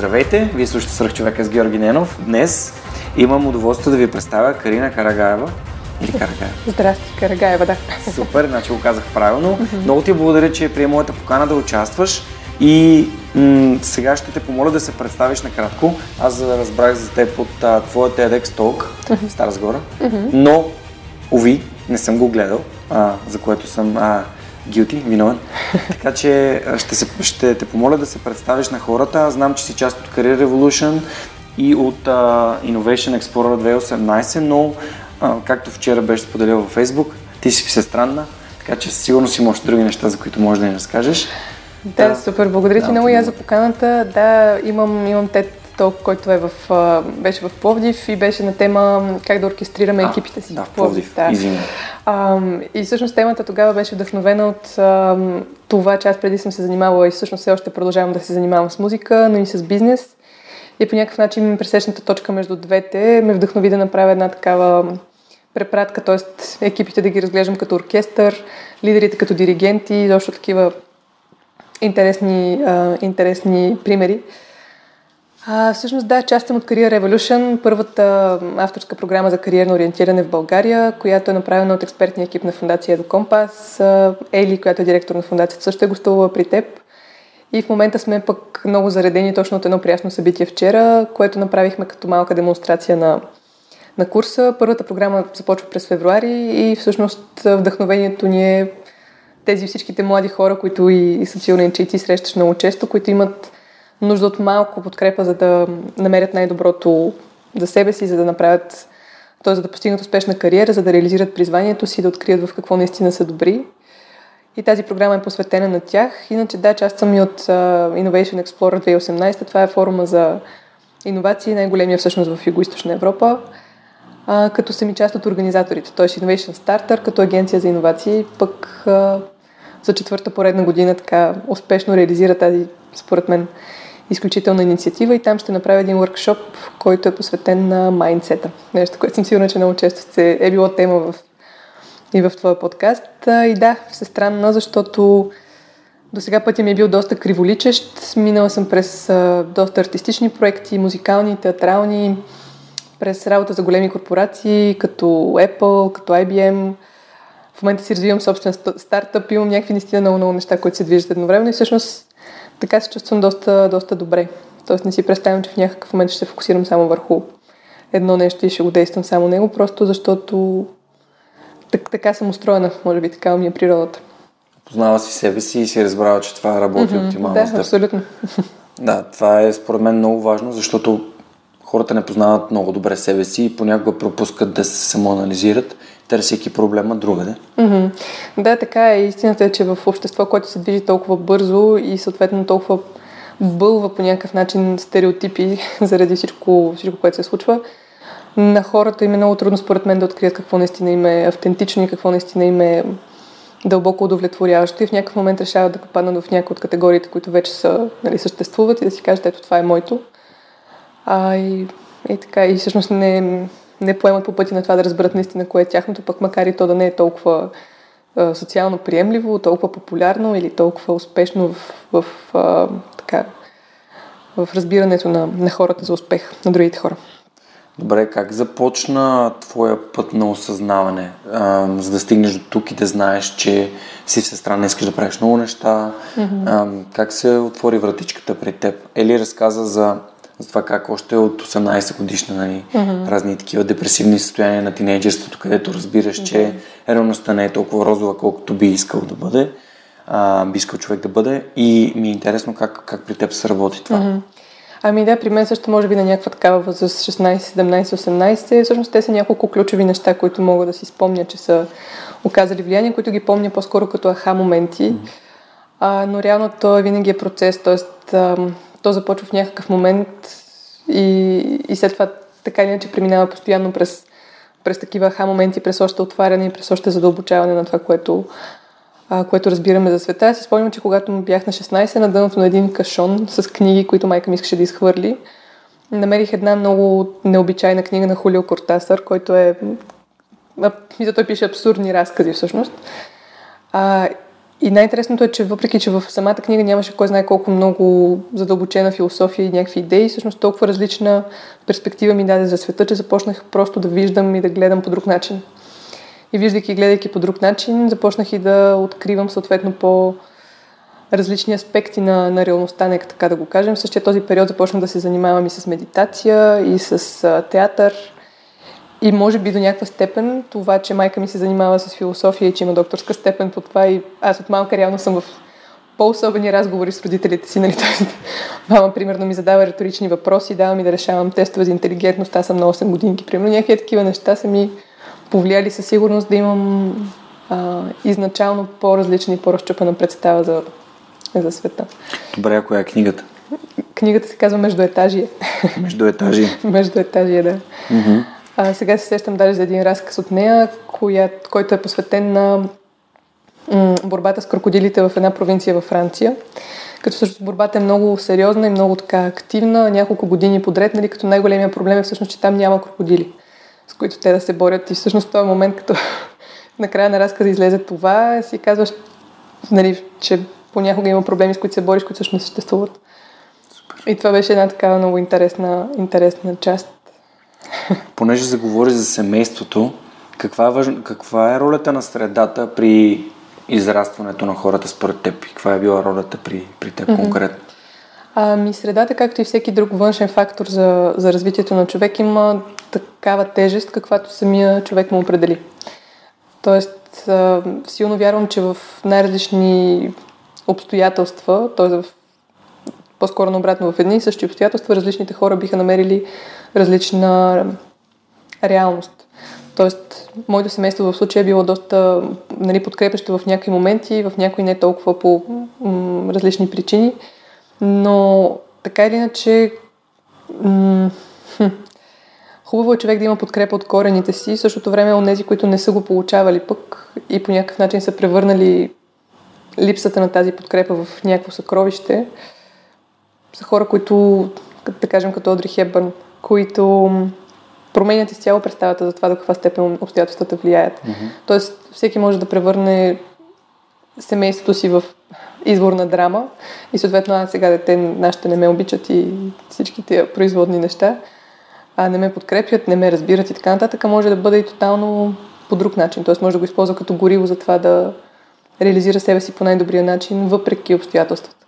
Здравейте, вие слушате Сръх човека с Георги Ненов. Днес имам удоволствие да ви представя Карина Карагаева. Или Карагаева. Здрасти, Карагаева, да. Супер, значи го казах правилно. Много ти благодаря, че прие моята покана да участваш. И м- сега ще те помоля да се представиш накратко. Аз разбрах за теб от а, твоя TEDx Talk в Стара Сгора, но, уви, не съм го гледал, а, за което съм а, guilty, виновен. така че ще, се, ще те помоля да се представиш на хората. Знам, че си част от Career Revolution и от а, Innovation Explorer 2018, но а, както вчера беше споделил във Facebook, ти си всестранна, така че сигурно си имаш други неща, за които можеш да ни разкажеш. Да, да супер. Благодаря ти да, много и аз за поканата. Да, имам, имам TED Talk, който е в, беше в Пловдив и беше на тема как да оркестрираме А, екипите си да, в Пловдив. Пловдив, извиня. А, и всъщност темата тогава беше вдъхновена от а, това, че аз преди съм се занимавала и всъщност все още продължавам да се занимавам с музика, но и с бизнес. И по някакъв начин пресечната точка между двете ме вдъхнови да направя една такава препратка, т.е. екипите да ги разглеждам като оркестър, лидерите като диригенти, и защо такива интересни, а, интересни примери. А, всъщност да, част съм от Career Revolution, първата авторска програма за кариерно ориентиране в България, която е направена от експертния екип на фундация. А, Ели, която е директор на фундацията, също е гостувала при теб. И в момента сме пък много заредени точно от едно приясно събитие вчера, което направихме като малка демонстрация на, на курса. Първата програма започва през февруари и всъщност вдъхновението ни е тези всичките млади хора, които и съм сигурна, че и ти срещаш много често, които имат нужда от малко подкрепа, за да намерят най-доброто за себе си, за да направят, т.е. за да постигнат успешна кариера, за да реализират призванието си, да открият в какво наистина са добри. И тази програма е посветена на тях. Иначе да, част съм и от Innovation Explorer 2018. Това е форума за иновации, най-големия всъщност в Юго-Источна Европа, а, като съм и част от организаторите. Т.е. Innovation Starter, като агенция за иновации, пък а, за четвърта поредна година така успешно реализира тази, според мен, изключителна инициатива и там ще направя един workshop, който е посветен на майндсета. Нещо, което съм сигурна, че много често се е било тема в, и в твоя подкаст. И да, всестранна, защото до сега пътя ми е бил доста криволичещ. Минала съм през доста артистични проекти, музикални, театрални, през работа за големи корпорации, като Apple, като IBM. В момента си развивам собствен ст- стартъп, имам някакви наистина много, много неща, които се движат едновременно и всъщност така се чувствам доста, доста добре. Тоест не си представям, че в някакъв момент ще се фокусирам само върху едно нещо и ще го действам само него, просто защото так, така съм устроена, може би така ми е природата. Познава си себе си и си разбрала, че това работи оптимално да, с теб. абсолютно. Да, това е според мен много важно, защото хората не познават много добре себе си и понякога пропускат да се самоанализират, търсейки проблема другаде. Мгм. Да, така е. Истината е, че в общество, което се движи толкова бързо и съответно толкова бълва по някакъв начин стереотипи заради всичко, всичко което се случва, на хората им е много трудно според мен да открият какво наистина им е автентично и какво наистина им е дълбоко удовлетворяващо и в някакъв момент решават да попаднат в някои от категориите, които вече са, нали, съществуват и да си кажат, ето това е моето. А, и, и така, и всъщност не, не поемат по пътя на това да разберат наистина кое е тяхното, пък макар и то да не е толкова а, социално приемливо, толкова популярно или толкова успешно в, в, а, така, в разбирането на, на хората за успех, на другите хора. Добре, как започна твоя път на осъзнаване, а, за да стигнеш до тук и да знаеш, че си всестранна, искаш да правиш много неща? А, как се отвори вратичката при теб? Ели разказа за, за това как още от 18 годишна нали, разни такива депресивни състояния на тинейджерството, където разбираш, че реалността не е толкова розова, колкото би искал да бъде, а, би искал човек да бъде и ми е интересно как, как при теб се работи това. Ами да, при мен също може би на някаква такава възраст 16, 17, 18. Всъщност те са няколко ключови неща, които мога да си спомня, че са оказали влияние, които ги помня по-скоро като аха моменти. А, но реално то винаги е процес, т.е. то започва в някакъв момент И, и след това така или иначе преминава постоянно през, през такива ха моменти, през още отваряне и през още задълбочаване на това, което, а, което разбираме за света. Аз си спомням, че когато бях на 16, на дъното на един кашон с книги, които майка ми искаше да изхвърли, намерих една много необичайна книга на Хулио Кортасър, който е... Мисля, той пише абсурдни разкази всъщност. А, и най-интересното е, че въпреки, че в самата книга нямаше кой знае колко много задълбочена философия и някакви идеи, всъщност толкова различна перспектива ми даде за света, че започнах просто да виждам и да гледам по друг начин. И виждайки и гледайки по друг начин, започнах и да откривам съответно по различни аспекти на, на реалността, нека така да го кажем. В същия този период започнах да се занимавам и с медитация, и с театър, и може би до някаква степен това, че майка ми се занимава с философия и че има докторска степен по това и аз от малка реално съм в по-особени разговори с родителите си. Нали? мама, примерно, ми задава риторични въпроси, дава ми да решавам тестове за интелигентност. Аз съм на 8 годинки. Примерно, някакви такива неща са ми повлияли със сигурност да имам а, изначално по-различна и по-разчупена представа за, за света. Добре, а коя е книгата? Книгата се казва Междуетажие. Междуетажие. Междуетажие, да. Mm-hmm. А, сега се сещам даже за един разказ от нея, коя, който е посветен на м- борбата с крокодилите в една провинция във Франция. Като също борбата е много сериозна и много така активна, няколко години подред, нали, като най-големия проблем е всъщност, че там няма крокодили, с които те да се борят. И всъщност този момент, като накрая на разказа излезе това, си казваш, нали, че понякога има проблеми, с които се бориш, които също не съществуват. И това беше една такава много интересна, интересна част Понеже заговори за семейството, каква е, важна, каква е ролята на средата при израстването на хората според теб? И каква е била ролята при, при теб mm-hmm. конкретно? Ами средата, както и всеки друг външен фактор за, за развитието на човек, има такава тежест, каквато самия човек му определи. Тоест, а, силно вярвам, че в най-различни обстоятелства, т.е. по-скоро наобратно в едни и същи обстоятелства, различните хора биха намерили различна реалност. Тоест, моето семейство в случая е било доста нали, подкрепящо в някои моменти, в някои не толкова по м- различни причини, но така или иначе м- хубаво е човек да има подкрепа от корените си, в същото време от тези, които не са го получавали пък и по някакъв начин са превърнали липсата на тази подкрепа в някакво съкровище, са хора, които, да кажем, като Одри Хепбърн, които променят изцяло представата за това до каква степен обстоятелствата влияят. Mm-hmm. Тоест, всеки може да превърне семейството си в изворна драма и съответно аз сега дете нашите не ме обичат и всички тия производни неща, а не ме подкрепят, не ме разбират и така нататък, може да бъде и тотално по друг начин. Тоест може да го използва като гориво за това да реализира себе си по най-добрия начин, въпреки обстоятелствата.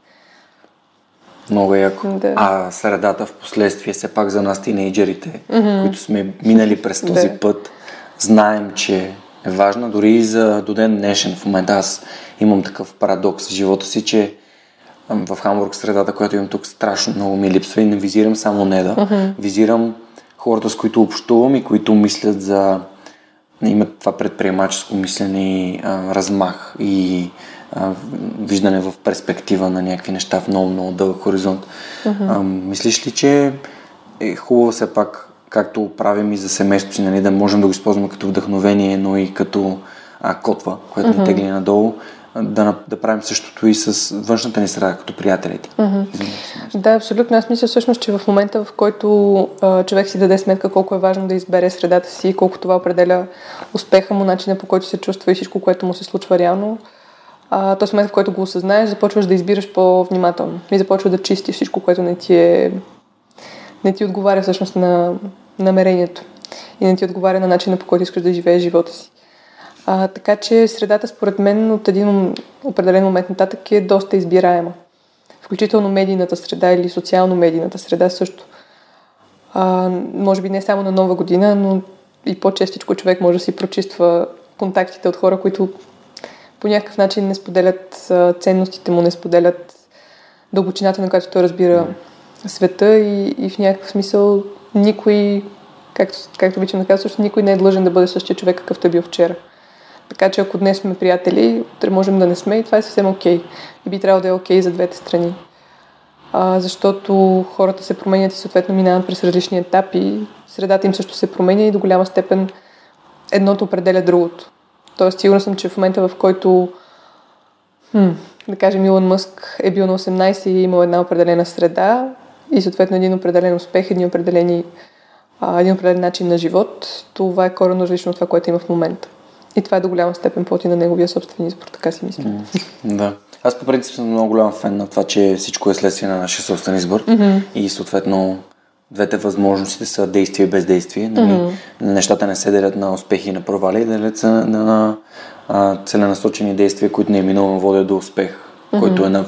Много яко. Да. А средата в последствие, все пак за нас тинейджерите, mm-hmm. които сме минали през този да. път, знаем, че е важна дори и за до ден днешен. В момента аз имам такъв парадокс в живота си, че в Хамбург средата, която имам тук, страшно много ми липсва и не визирам само Неда. Mm-hmm. Визирам хората, с които общувам и които мислят за... имат това предприемаческо мислене, размах и а, виждане в перспектива на някакви неща в много, много дълъг хоризонт. А, мислиш ли, че е хубаво все пак, както правим и за семейството си, нали, да можем да го използваме като вдъхновение, но и като а, котва, която uh-huh. ни тегли надолу, да, да правим същото и с външната ни среда, като приятелите. Да, абсолютно. Аз мисля всъщност, че в момента, в който а, човек си даде сметка колко е важно да избере средата си, колко това определя успеха му, начина по който се чувства и всичко, което му се случва реално, а, този момент, в който го осъзнаеш, започваш да избираш по-внимателно и започваш да чистиш всичко, което не ти е не ти отговаря всъщност на намерението и не ти отговаря на начина по който искаш да живееш живота си. А, така че средата, според мен, от един определен момент нататък е доста избираема. Включително медийната среда или социално-медийната среда също. А, може би не само на нова година, но и по-честичко човек може да си прочиства контактите от хора, които по някакъв начин не споделят ценностите му, не споделят дълбочината, на която той разбира света и, и в някакъв смисъл никой, както, както обичам да казвам, никой не е длъжен да бъде същия човек, какъвто е бил вчера. Така че ако днес сме приятели, утре можем да не сме и това е съвсем окей. Okay. И би трябвало да е окей okay за двете страни. а, защото хората се променят и съответно минават през различни етапи. Средата им също се променя и до голяма степен едното определя другото. Тоест, сигурна съм, че в момента, в който хм, да кажем, Илон Мъск е бил на 18 и е имал една определена среда и съответно един определен успех, един, определени, а, един определен начин на живот, това е коренно различно от това, което има в момента. И това е до голяма степен плоти на неговия собствен избор, така си мисля. Mm, да. Аз по принцип съм много голям фен на това, че всичко е следствие на нашия собствен избор mm-hmm. и съответно двете възможности са действие и бездействие. Нали? Mm-hmm. Нещата не се делят на успехи и на провали, делят се на, на а, целенасочени действия, които неиминуемо водят до успех, mm-hmm. който е на,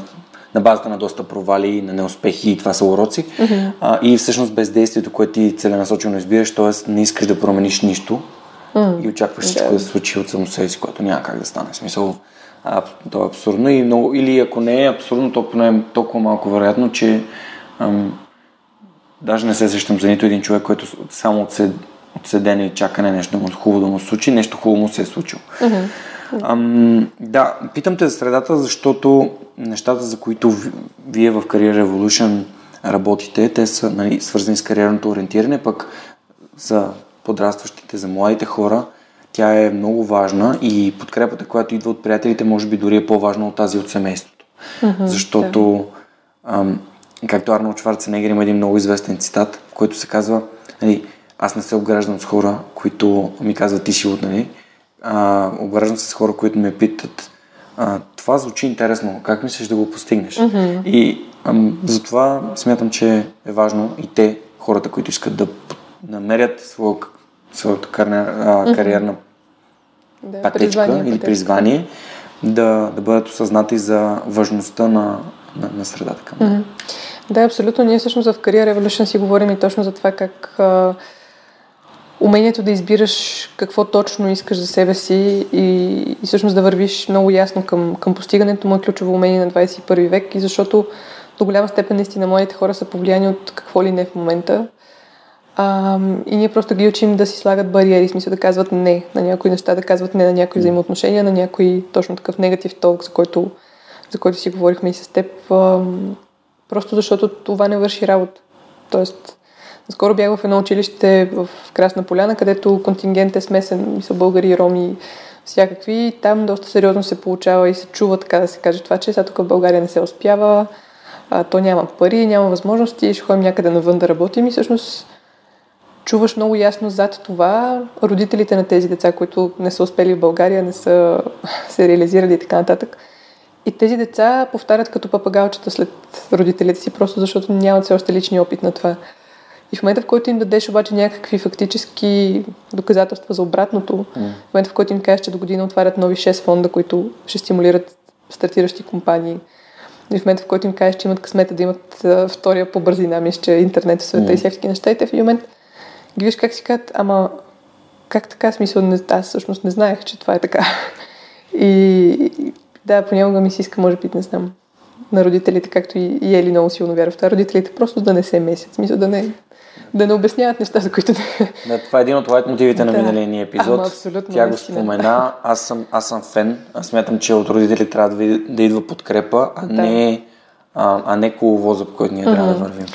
на базата на доста провали, на неуспехи и това са уроци. Mm-hmm. А, и всъщност бездействието, което ти целенасочено избираш, т.е. не искаш да промениш нищо mm-hmm. и очакваш всичко да. да се случи от само себе си, което няма как да стане. В смисъл, а, то е абсурдно и много, или ако не е абсурдно, то поне е толкова малко вероятно, че ам, даже не се сещам за нито един човек, който само от, сед, от седене и чакане нещо му хубаво да му случи, нещо хубаво му се е случило. Mm-hmm. Ам, да, питам те за средата, защото нещата, за които вие в Career Revolution работите, те са нали, свързани с кариерното ориентиране, пък за подрастващите, за младите хора, тя е много важна и подкрепата, която идва от приятелите, може би дори е по-важна от тази от семейството. Mm-hmm, защото, да. ам, както Арнолд Шварценегер има един много известен цитат, в който се казва, нали, аз не се обграждам с хора, които ми казват ти си от, нали, а, обграждам се с хора, които ме питат а, това звучи интересно, как мислиш да го постигнеш? Mm-hmm. И ам, затова смятам, че е важно и те, хората, които искат да намерят своя, своята кариерна, кариерна да, пътечка призвание, или пътечка. призвание, да, да бъдат осъзнати за важността на, на, на средата към mm-hmm. Да, абсолютно. Ние всъщност в Career Revolution си говорим и точно за това как а, умението да избираш какво точно искаш за себе си и, и всъщност да вървиш много ясно към, към постигането му е ключово умение на 21 век и защото до голяма степен наистина младите хора са повлияни от какво ли не в момента. А, и ние просто ги учим да си слагат бариери, смисъл да казват не на някои неща, да казват не на някои взаимоотношения, на някои точно такъв негатив толк, за който, за който си говорихме и с теб. А, просто защото това не върши работа. Тоест, Скоро бях в едно училище в Красна Поляна, където контингент е смесен, са българи роми, всякакви. Там доста сериозно се получава и се чува, така да се каже, това, че сега тук в България не се успява, а, то няма пари, няма възможности, ще ходим някъде навън да работим и всъщност чуваш много ясно зад това родителите на тези деца, които не са успели в България, не са се реализирали и така нататък. И тези деца повтарят като папагалчета след родителите си, просто защото нямат все още лични опит на това. И в момента, в който им дадеш обаче някакви фактически доказателства за обратното, mm. в момента, в който им кажеш, че до година отварят нови 6 фонда, които ще стимулират стартиращи компании, и в момента, в който им кажеш, че имат късмета да имат а, втория по бързина, мисля, че интернет в света mm. и всякакви неща, и те в един момент ги виж как си казват, ама как така смисъл, не, аз всъщност не знаех, че това е така. И да, понякога ми се иска, може би, не знам, на родителите, както и, и Ели много силно вярва в това, родителите просто да не се месят, смисъл да не, да не обясняват неща, за които не... Да, това е един от лайт мотивите да. на миналия ни епизод. Ама, абсолютно. Тя го спомена. Аз съм, аз съм фен. Аз смятам, че от родители трябва да, да идва подкрепа, а да. не а, а не коловоза, по който ние mm-hmm. трябва да вървим.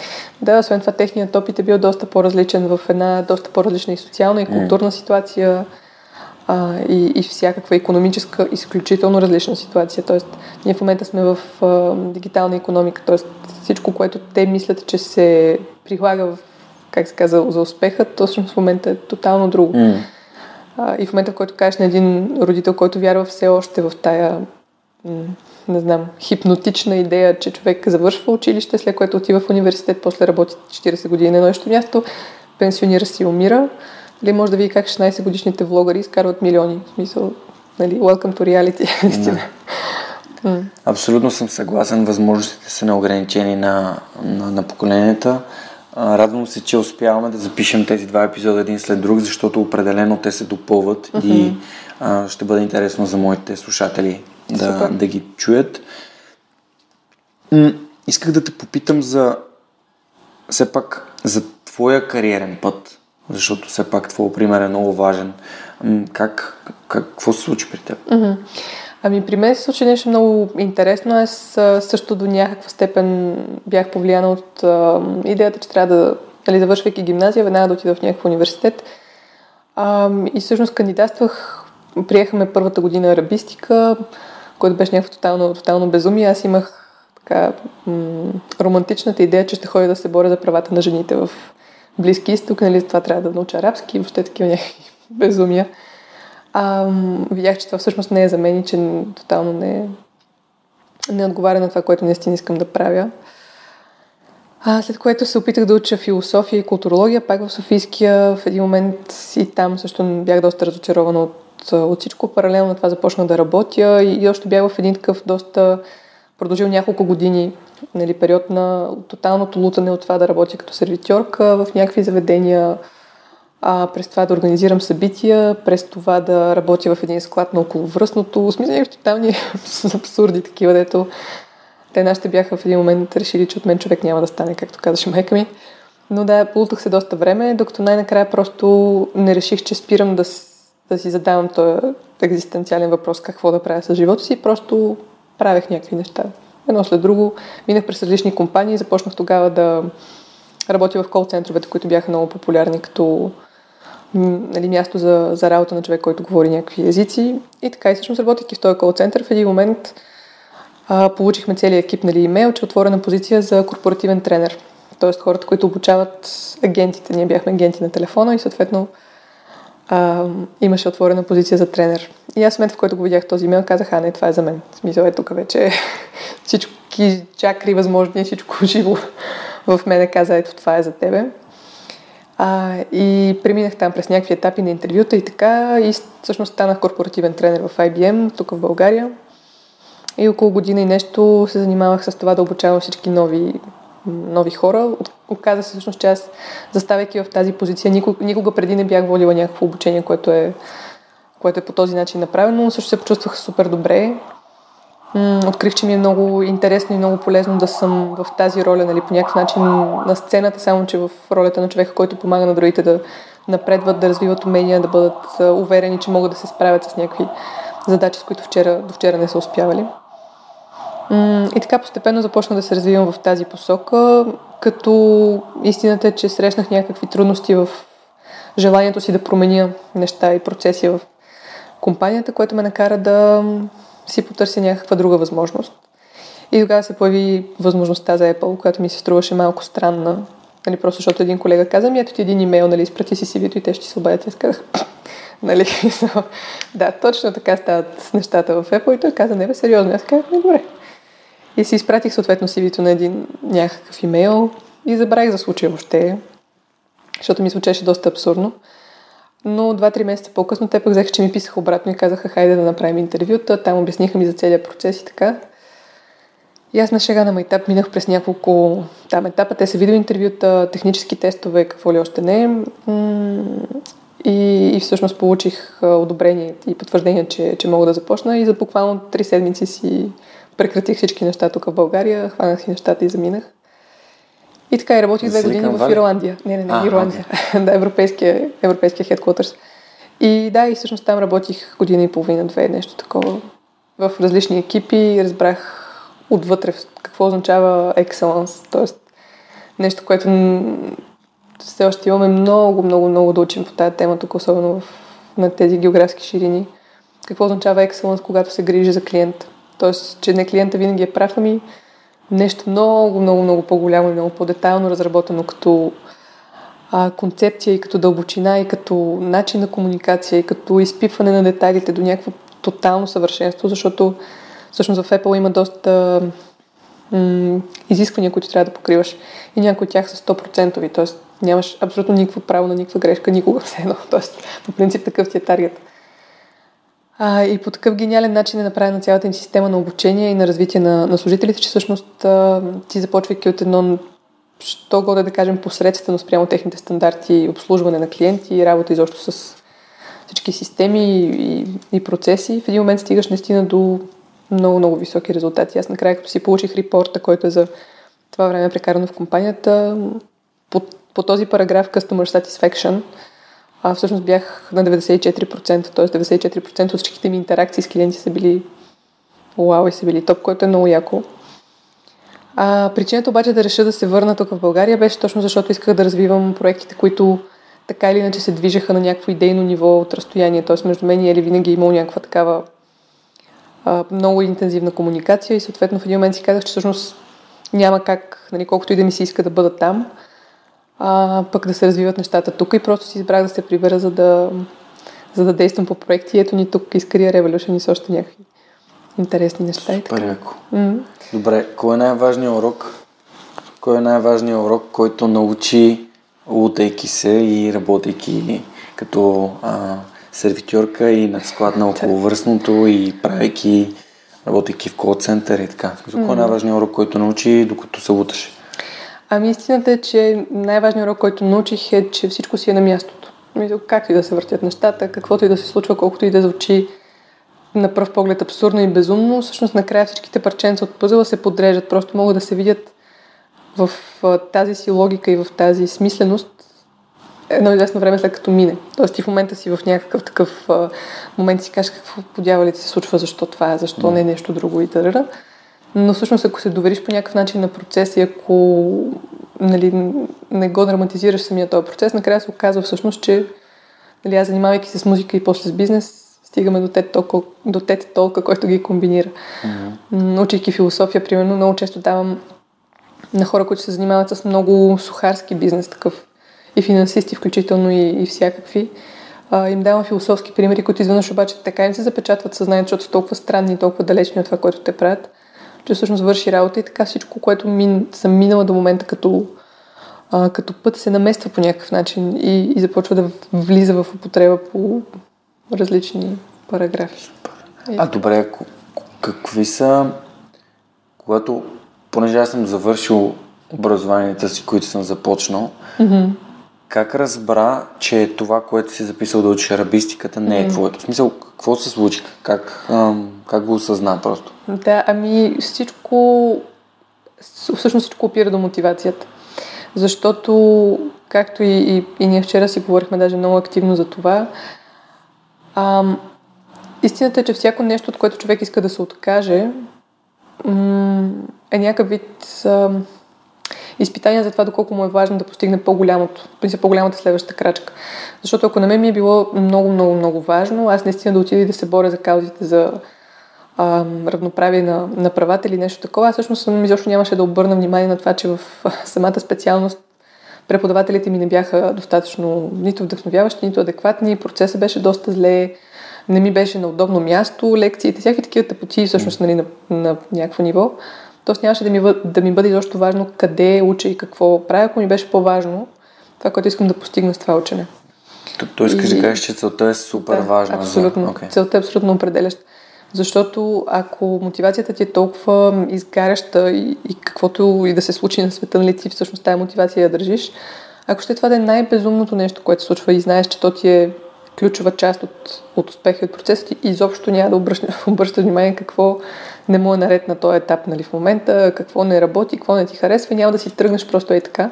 Да, освен това, техният опит е бил доста по-различен в една доста по-различна и социална и културна mm. ситуация а, и, и всякаква економическа, изключително различна ситуация. Тоест, ние в момента сме в а, дигитална економика, т.е. всичко, което те мислят, че се прилага в как се казва, за успеха, то всъщност в момента е тотално друго. Mm. А, и в момента, в който кажеш на един родител, който вярва все още в тая, не знам, хипнотична идея, че човек завършва училище, след което отива в университет, после работи 40 години на едно нещо място, пенсионира си и умира, или може да види как 16 годишните влогари изкарват милиони. В смисъл, нали, welcome to reality, наистина. Mm. Абсолютно съм съгласен. Възможностите са неограничени на, на, на поколенията. Радвам се, че успяваме да запишем тези два епизода един след друг, защото определено те се допълват mm-hmm. и а, ще бъде интересно за моите слушатели да, да ги чуят. М- исках да те попитам за все пак за твоя кариерен път, защото все пак твой пример е много важен. Как, как, какво се случи при теб? Mm-hmm. Ами при мен се случи нещо много интересно. Аз също до някаква степен бях повлияна от а, идеята, че трябва да, нали, завършвайки гимназия, веднага да отида в някакъв университет. А, и всъщност кандидатствах, приехаме първата година арабистика, което беше някакво тотално, тотално безумие. Аз имах така, м- романтичната идея, че ще ходя да се боря за правата на жените в Близки изток, нали, това трябва да науча арабски и въобще такива някакви безумия. А, видях, че това всъщност не е за мен и че тотално не, не отговаря на това, което наистина искам да правя. А, след което се опитах да уча философия и културология, пак в Софийския. В един момент и там също бях доста разочарована от, от всичко. Паралелно на това започнах да работя и, и още бях в един такъв доста продължил няколко години нали, период на тоталното лутане от това да работя като сервитьорка в някакви заведения, а, през това да организирам събития, през това да работя в един склад на околовръстното. Смисъл, тотални абсурди такива, дето те нашите бяха в един момент решили, че от мен човек няма да стане, както казаше майка ми. Но да, полутах се доста време, докато най-накрая просто не реших, че спирам да, да си задавам този екзистенциален въпрос какво да правя с живота си. Просто правех някакви неща. Едно след друго. Минах през различни компании. Започнах тогава да работя в кол-центровете, които бяха много популярни като нали, място за, за работа на човек, който говори някакви езици. И така, и всъщност работейки в този кол-център, в един момент а, получихме целият екип нали, имейл, че е отворена позиция за корпоративен тренер. Тоест хората, които обучават агентите. Ние бяхме агенти на телефона и съответно а, имаше отворена позиция за тренер. И аз в момента, в който го видях този имейл, казах, а не, това е за мен. В смисъл е тук вече всички чакри възможни, всичко живо в мене каза, ето това е за тебе. А, и преминах там през някакви етапи на интервюта и така. И всъщност станах корпоративен тренер в IBM, тук в България. И около година и нещо се занимавах с това да обучавам всички нови, нови хора. Оказа се всъщност, че аз, заставайки в тази позиция, никога, никога преди не бях водила някакво обучение, което е, което е по този начин направено, но също се почувствах супер добре. Открих, че ми е много интересно и много полезно да съм в тази роля, нали, по някакъв начин на сцената, само че в ролята на човека, който помага на другите да напредват, да развиват умения, да бъдат уверени, че могат да се справят с някакви задачи, с които вчера, до вчера не са успявали. И така постепенно започна да се развивам в тази посока, като истината е, че срещнах някакви трудности в желанието си да променя неща и процеси в компанията, което ме накара да си потърся някаква друга възможност. И тогава се появи възможността за Apple, която ми се струваше малко странна. Нали, просто защото един колега каза, ми ето ти един имейл, нали, изпрати си CV-то и те ще се обадят. Аз казах, нали, да, точно така стават нещата в Apple. И той каза, не бе, сериозно. Аз казах, не, добре. И си изпратих съответно CV-то на един някакъв имейл и забравих за случая въобще, защото ми звучеше доста абсурдно. Но два-три месеца по-късно те пък взеха, че ми писаха обратно и казаха, хайде да направим интервюта. Там обясниха ми за целият процес и така. И аз на шега на майтап минах през няколко там етапа. Те са видеоинтервюта, технически тестове, какво ли още не. И, и всъщност получих одобрение и потвърждение, че, че мога да започна. И за буквално три седмици си прекратих всички неща тук в България, хванах си нещата и заминах. И така и работих две години в Ирландия. Не, не, не, а, Ирландия. Okay. да, европейския, европейския headquarters. И да, и всъщност там работих година и половина, две, нещо такова. В различни екипи разбрах отвътре какво означава excellence, т.е. нещо, което все още имаме много, много, много да учим по тази тема, тук особено в, на тези географски ширини. Какво означава excellence, когато се грижи за клиента? Тоест, че не клиента винаги е прав, ами нещо много, много, много по-голямо и много по-детайлно разработено като а, концепция и като дълбочина и като начин на комуникация и като изпипване на детайлите до някакво тотално съвършенство, защото всъщност в Apple има доста м- изисквания, които трябва да покриваш и някои от тях са 100%, т.е. нямаш абсолютно никакво право на никаква грешка никога все едно. Т.е. по принцип такъв ти е таргет. А, и по такъв гениален начин е направена цялата им система на обучение и на развитие на, на служителите, че всъщност а, ти започвайки от едно, що годе да кажем, посредствено спрямо техните стандарти, обслужване на клиенти и работа изобщо с всички системи и, и процеси, в един момент стигаш наистина до много, много високи резултати. Аз накрая, като си получих репорта, който е за това време прекарано в компанията, по, по този параграф Customer Satisfaction, а всъщност бях на 94%, т.е. 94% от всичките ми интеракции с клиенти са били Уау, и са били топ, което е много яко. А, причината обаче да реша да се върна тук в България беше точно защото исках да развивам проектите, които така или иначе се движеха на някакво идейно ниво от разстояние. Тоест между мен и Ели винаги е имал някаква такава а, много интензивна комуникация и съответно в един момент си казах, че всъщност няма как, нали, колкото и да ми се иска да бъда там, а, пък да се развиват нещата тук и просто си избрах да се прибера, за да, за да действам по проекти. Ето ни тук из Career Revolution и с още някакви интересни неща. Супер яко. Mm-hmm. Добре, кой е най-важният урок? Кой е най-важният урок, който научи лутайки се и работейки като а, сервитьорка и на склад на околовръстното и правейки, работейки в кол-център и така. За кой е най-важният урок, който научи, докато се луташе? Ами истината е, че най-важният урок, който научих е, че всичко си е на мястото. Както и да се въртят нещата, каквото и да се случва, колкото и да звучи на пръв поглед абсурдно и безумно, всъщност накрая всичките парченца от пъзела се подрежат, просто могат да се видят в тази си логика и в тази смисленост едно известно време след като мине. Тоест ти в момента си в някакъв такъв а, момент си кажеш какво подявалите се случва, защо това е, защо не е нещо друго и т.р. Но всъщност ако се довериш по някакъв начин на процес и ако нали, не го драматизираш самия този процес, накрая се оказва всъщност, че нали, аз занимавайки се с музика и после с бизнес, стигаме до тет толка, до тет толка, който ги комбинира. Mm-hmm. Учейки философия, примерно, много често давам на хора, които се занимават с много сухарски бизнес, такъв и финансисти, включително и, и всякакви. А, им давам философски примери, които изведнъж обаче така им се запечатват съзнанието, защото са толкова странни и толкова далечни от това, което те правят, че всъщност върши работа и така всичко, което мин, съм минала до момента като, а, като път се намества по някакъв начин и, и започва да влиза в употреба по различни параграфи. А, добре, какви са, когато, понеже аз съм завършил образованията си, които съм започнал, mm-hmm. Как разбра, че това, което си записал да учиш арабистиката, не е mm-hmm. твоето? В смисъл, какво се случи? Как, ам, как го осъзна просто? Да, ами всичко, всъщност всичко опира до мотивацията. Защото, както и, и, и ние вчера си говорихме даже много активно за това, ам, истината е, че всяко нещо, от което човек иска да се откаже, м- е някакъв вид... Ам, изпитания за това доколко му е важно да постигне по-голямото, по-голямата следваща крачка. Защото ако на мен ми е било много, много, много важно, аз наистина да отида и да се боря за каузите за равноправие на, на правата или нещо такова, аз всъщност изобщо нямаше да обърна внимание на това, че в самата специалност преподавателите ми не бяха достатъчно нито вдъхновяващи, нито адекватни, процесът беше доста зле, не ми беше на удобно място, лекциите, всякакви такива тъпоти всъщност нали, на, на някакво ниво. Тоест нямаше да ми, да ми бъде изобщо важно къде уча и какво правя, ако ми беше по-важно това, което искам да постигна с това учене. То, то искаш и... да кажеш, че целта е супер да, важна. Абсолютно. За... Okay. Целта е абсолютно определяща. Защото ако мотивацията ти е толкова изгаряща и, и каквото и да се случи на света, нали ти всъщност тази мотивация я държиш, ако ще това да е най-безумното нещо, което се случва и знаеш, че то ти е ключова част от, от успеха и от процеса ти, изобщо няма да обръщаш, обръщаш внимание какво не му е наред на този етап нали, в момента, какво не работи, какво не ти харесва и няма да си тръгнеш просто е така,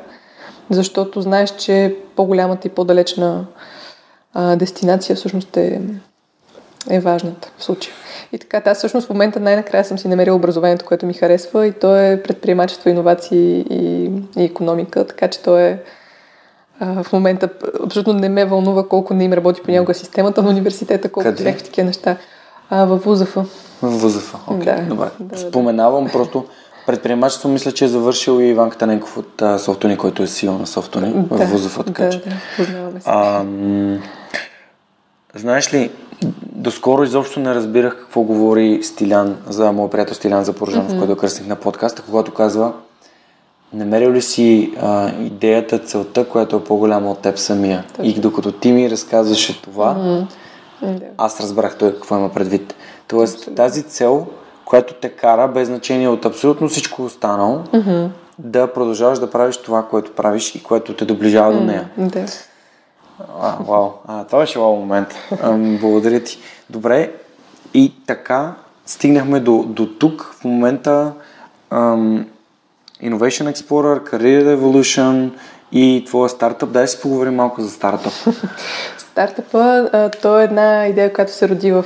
защото знаеш, че по-голямата и по-далечна а, дестинация всъщност е, е важната в случая. И така, аз всъщност в момента най-накрая съм си намерила образованието, което ми харесва и то е предприемачество, иновации и, и економика, така че то е а, в момента абсолютно не ме вълнува колко не им работи понякога системата на университета, колко всякакви такива неща. А, в ВУЗАФ. В ВУЗАФ, окей, okay, да, добре. Да, Споменавам да. просто предприемачество, мисля, че е завършил и Иван Катаненков от а, Софтуни, който е сил на Софтуни да, в ВУЗАФ, така да, че. Да, познаваме се. А, м- знаеш ли, доскоро изобщо не разбирах какво говори Стилян, за моят приятел Стилян за Порожанов, mm-hmm. който кръстник на подкаста, когато казва намерил ли си а, идеята, целта, която е по-голяма от теб самия. Точно. И докато ти ми разказваше това, mm-hmm. аз разбрах той какво има предвид. Тоест Абсолютно. тази цел, която те кара, без значение от абсолютно всичко останало, mm-hmm. да продължаваш да правиш това, което правиш и което те доближава mm-hmm. до нея. Да. А, вау, а, това беше вау момент. А, благодаря ти. Добре, и така стигнахме до, до тук. В момента ам, Innovation Explorer, Career Evolution и твоя стартъп. Дай си поговорим малко за стартъп. Стартъпа, то е една идея, която се роди в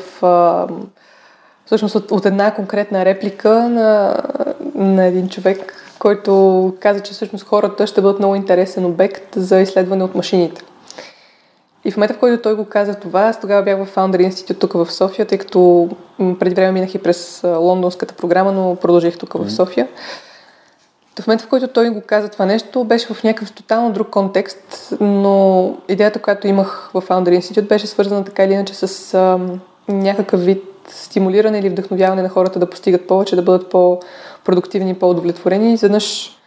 всъщност от, от една конкретна реплика на, на един човек, който каза, че всъщност хората ще бъдат много интересен обект за изследване от машините. И в момента, в който той го каза това, аз тогава бях в Founder Institute тук в София, тъй като преди време минах и през лондонската програма, но продължих тук в София. В момента, в който той го каза това нещо, беше в някакъв тотално друг контекст, но идеята, която имах в Founder Institute, беше свързана така или иначе с а, някакъв вид стимулиране или вдъхновяване на хората да постигат повече, да бъдат по-продуктивни, по-удовлетворени. И изведнъж,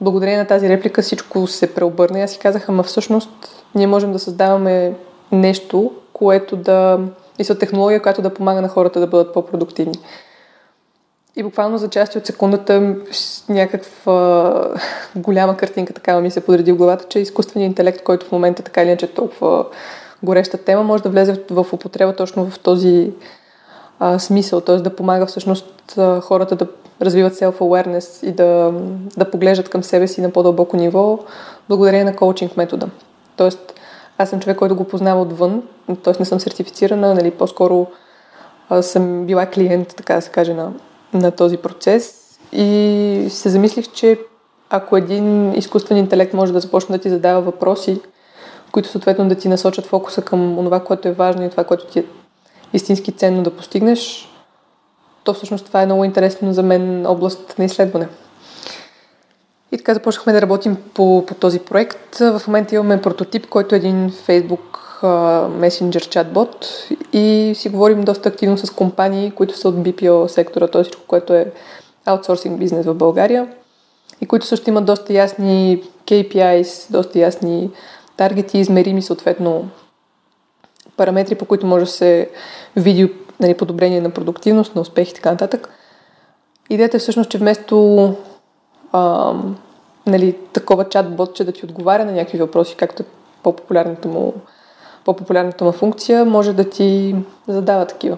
благодарение на тази реплика, всичко се преобърна. Аз си казах, ама всъщност ние можем да създаваме нещо, което да... и са технология, която да помага на хората да бъдат по-продуктивни. И буквално за части от секундата някаква голяма картинка такава ми се подреди в главата, че изкуственият интелект, който в момента така или иначе е толкова гореща тема, може да влезе в употреба точно в този а, смисъл, т.е. да помага всъщност а, хората да развиват self-awareness и да, да поглеждат към себе си на по-дълбоко ниво, благодарение на коучинг метода. Тоест, аз съм човек, който го познава отвън, т.е. не съм сертифицирана, нали, по-скоро а, съм била клиент, така да се каже, на, на този процес и се замислих, че ако един изкуствен интелект може да започне да ти задава въпроси, които съответно да ти насочат фокуса към това, което е важно и това, което ти е истински ценно да постигнеш, то всъщност това е много интересно за мен област на изследване. Така започнахме да работим по, по този проект. В момента имаме прототип, който е един Facebook Messenger чатбот и си говорим доста активно с компании, които са от BPO сектора, т.е. всичко, което е аутсорсинг бизнес в България и които също имат доста ясни KPIs, доста ясни таргети, измерими съответно параметри, по които може да се види нали, подобрение на продуктивност, на успех и така нататък. Идеята е всъщност, че вместо а, нали, такова чат-бот, че да ти отговаря на някакви въпроси, както е по-популярната му, по-популярната му функция, може да ти задава такива.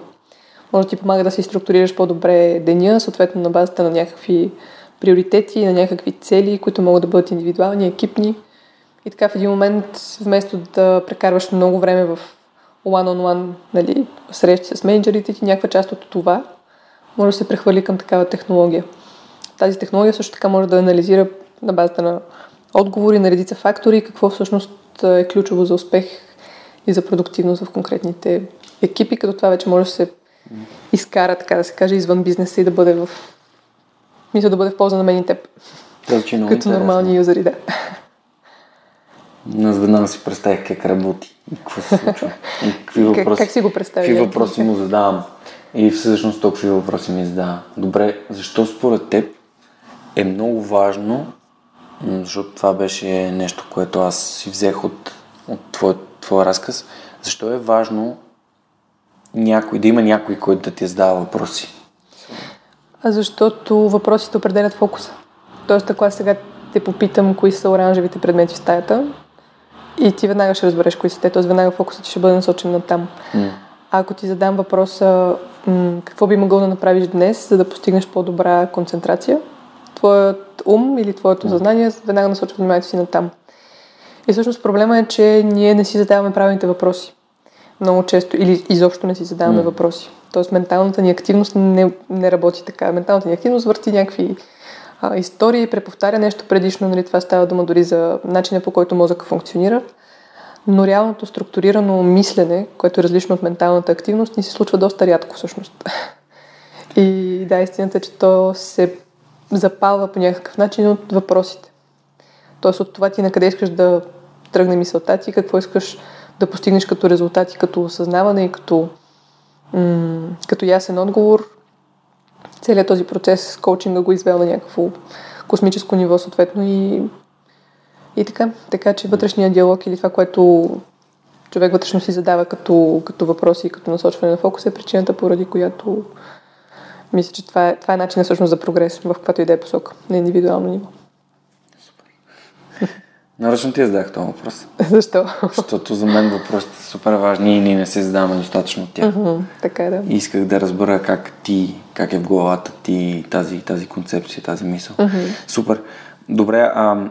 Може да ти помага да си структурираш по-добре деня, съответно на базата на някакви приоритети, на някакви цели, които могат да бъдат индивидуални, екипни. И така в един момент, вместо да прекарваш много време в one-on-one нали, срещи с менеджерите ти, някаква част от това може да се прехвърли към такава технология. Тази технология също така може да анализира на базата на отговори на редица фактори какво всъщност е ключово за успех и за продуктивност в конкретните екипи, като това вече може да се изкара, така да се каже, извън бизнеса и да бъде в мисля да бъде в полза на мен и теб. Че е Като нормални юзери, да. Аз веднага си представих как работи и какво се случва. И какви въпроси, как, как си го представя? Какви въпроси му задавам. И всъщност толкова въпроси ми задава. Добре, защо според теб е много важно, защото това беше нещо, което аз си взех от, от твоя, твоя разказ, защо е важно някой, да има някой, който да ти задава въпроси? А защото въпросите определят фокуса. Тоест, ако аз сега те попитам кои са оранжевите предмети в стаята, и ти веднага ще разбереш кои са те, т.е. веднага фокусът ти ще бъде насочен на там. Mm. А ако ти задам въпроса какво би могъл да направиш днес, за да постигнеш по-добра концентрация, твоят ум или твоето съзнание веднага насочва вниманието си на там. И всъщност проблема е, че ние не си задаваме правилните въпроси. Много често, или изобщо не си задаваме mm. въпроси. Тоест менталната ни активност не, не работи така. Менталната ни активност върти някакви а, истории, преповтаря нещо предишно, нали, това става дума дори за начина по който мозъка функционира. Но реалното структурирано мислене, което е различно от менталната активност, ни се случва доста рядко всъщност. И да, истината е, че то се запалва по някакъв начин от въпросите. Тоест от това ти на къде искаш да тръгне мисълта ти, какво искаш да постигнеш като резултати, като осъзнаване и като, м- като ясен отговор, целият този процес, коучинга го извел на някакво космическо ниво съответно и, и така. Така че вътрешния диалог или това, което човек вътрешно си задава като, като въпроси и като насочване на фокус е причината, поради която мисля, че това е, това е начин всъщност за прогрес в каквато и да е посока на индивидуално ниво. Нарочно ти задах този въпрос. Защо? Защото за мен въпросите са супер важни и ние не се задаваме достатъчно от тях. Mm-hmm, така е, да. И исках да разбера как ти, как е в главата ти тази, тази концепция, тази мисъл. Mm-hmm. Супер. Добре, а,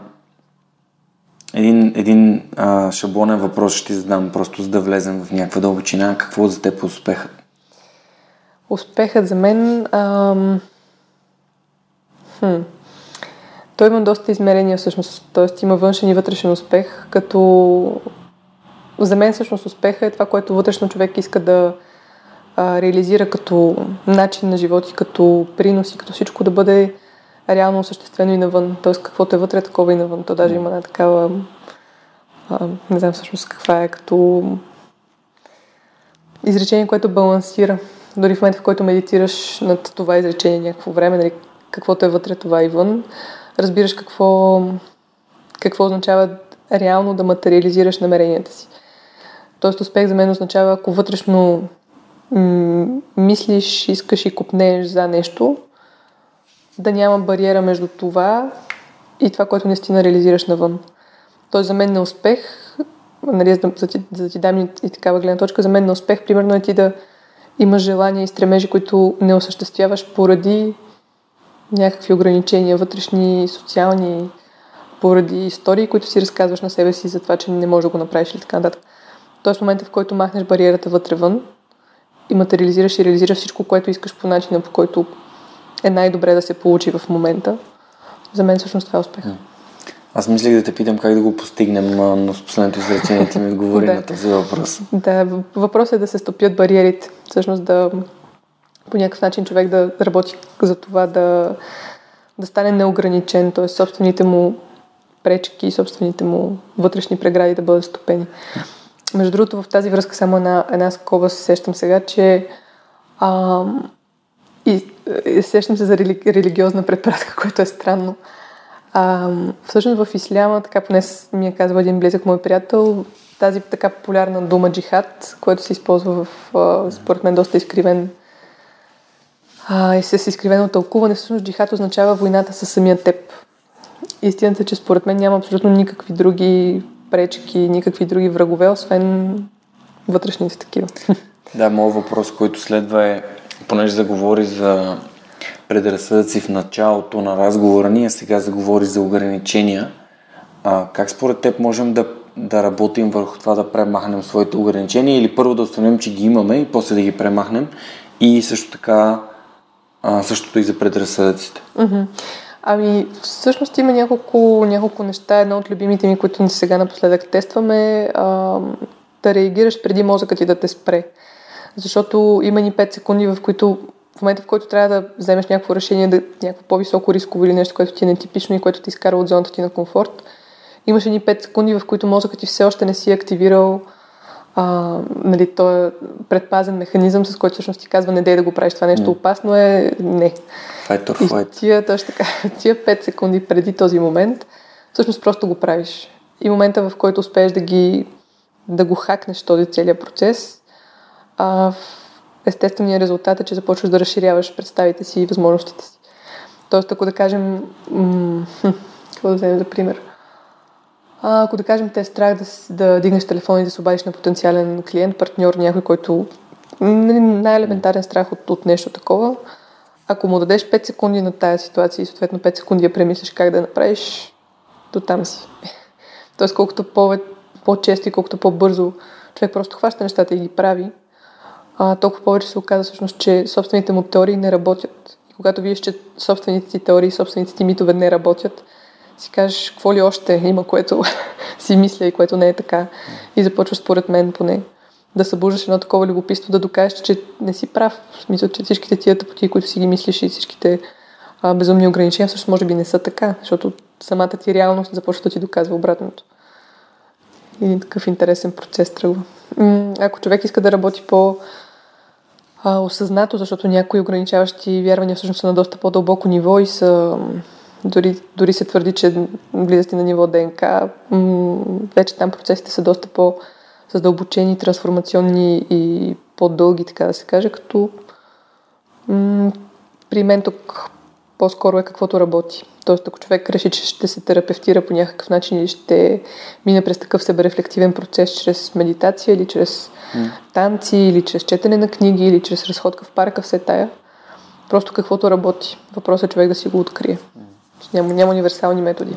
един, един а, шаблонен въпрос ще ти задам, просто за да влезем в някаква дълбочина. Какво за теб е успехът? Успехът за мен... Ам... Хм. Той има доста измерения всъщност. Тоест има външен и вътрешен успех, като за мен всъщност успеха е това, което вътрешно човек иска да а, реализира като начин на живот и като принос и като всичко да бъде реално осъществено и навън. Тоест каквото е вътре, такова и навън. То даже има една такава а, не знам всъщност каква е, като изречение, което балансира. Дори в момента, в който медитираш над това изречение някакво време, нали, каквото е вътре, това и вън, разбираш какво, какво означава реално да материализираш намеренията си. Тоест успех за мен означава, ако вътрешно мислиш, искаш и купнееш за нещо, да няма бариера между това и това, което наистина реализираш навън. Тоест за мен на успех, нали, за, ти, за да ти дам и такава гледна точка, за мен на успех, примерно е ти да имаш желания и стремежи, които не осъществяваш поради някакви ограничения, вътрешни, социални, поради истории, които си разказваш на себе си за това, че не можеш да го направиш или така нататък. Тоест в момента, в който махнеш бариерата вътре-вън и материализираш и реализираш всичко, което искаш по начина, по който е най-добре да се получи в момента, за мен всъщност това е успех. Аз мислех да те питам как да го постигнем, но с последното изречение ти ми отговори на този въпрос. Да, въпросът е да се стопят бариерите. Всъщност да по някакъв начин човек да работи за това да, да стане неограничен, т.е. собствените му пречки, собствените му вътрешни прегради да бъдат стопени. Между другото, в тази връзка само една, една скоба се сещам сега, че а, и, и сещам се за рели, религиозна предпратка, което е странно. А, всъщност в исляма, така поне ми е казал един близък мой приятел, тази така популярна дума джихад, което се използва в, според мен, доста изкривен а, и с изкривено тълкуване, всъщност джихад означава войната с самия теб. Истината е, че според мен няма абсолютно никакви други пречки, никакви други врагове, освен вътрешните такива. Да, моят въпрос, който следва е, понеже заговори за предразсъдъци в началото на разговора ни, а сега заговори за ограничения. А, как според теб можем да, да работим върху това да премахнем своите ограничения или първо да установим, че ги имаме и после да ги премахнем и също така а, същото и за предразсъдъците? Ами, всъщност има няколко, няколко неща. Едно от любимите ми, които сега напоследък тестваме, а, да реагираш преди мозъкът ти да те спре. Защото има ни 5 секунди, в които в момента, в който трябва да вземеш някакво решение, да, някакво по-високо рисково или нещо, което ти е нетипично и което ти изкара от зоната ти на комфорт, имаше ни 5 секунди, в които мозъкът ти все още не си е активирал а, нали, той е предпазен механизъм, с който всъщност ти казва не дей да го правиш това нещо, опасно е, не. Fight or flight. И тия, точно така, тия 5 секунди преди този момент, всъщност просто го правиш. И момента, в който успееш да ги да го хакнеш този целият процес, а, естественият резултат е, че започваш да разширяваш представите си и възможностите си. Тоест, ако да кажем, какво да вземем за пример – а, ако да кажем, те е страх да, да дигнеш телефон и да се обадиш на потенциален клиент, партньор, някой, който нали, най-елементарен страх от, от нещо такова, ако му дадеш 5 секунди на тая ситуация и съответно 5 секунди я премислиш как да направиш, до там си. Тоест, колкото по- по-често и колкото по-бързо човек просто хваща нещата и ги прави, а, толкова повече се оказа всъщност, че собствените му теории не работят. И когато видиш, че собствените ти теории, собствените ти митове не работят, си кажеш какво ли още има, което си мисля и което не е така. И започваш според мен поне да събуждаш едно такова любопитство, да докажеш, че не си прав. В смисъл, че всичките тия тъпоти, които си ги мислиш и всичките а, безумни ограничения, всъщност може би не са така, защото самата ти реалност започва да ти доказва обратното. И такъв интересен процес тръгва. Ако човек иска да работи по осъзнато, защото някои ограничаващи вярвания всъщност са на доста по-дълбоко ниво и са дори, дори се твърди, че влизате на ниво ДНК. Вече там процесите са доста по-задълбочени, трансформационни и по-дълги, така да се каже, като при мен тук по-скоро е каквото работи. Тоест, ако човек реши, че ще се терапевтира по някакъв начин или ще мине през такъв себерефлективен процес чрез медитация или чрез mm. танци или чрез четене на книги или чрез разходка в парка, все тая. Просто каквото работи. Въпросът е човек да си го открие. Mm. Няма, няма универсални методи.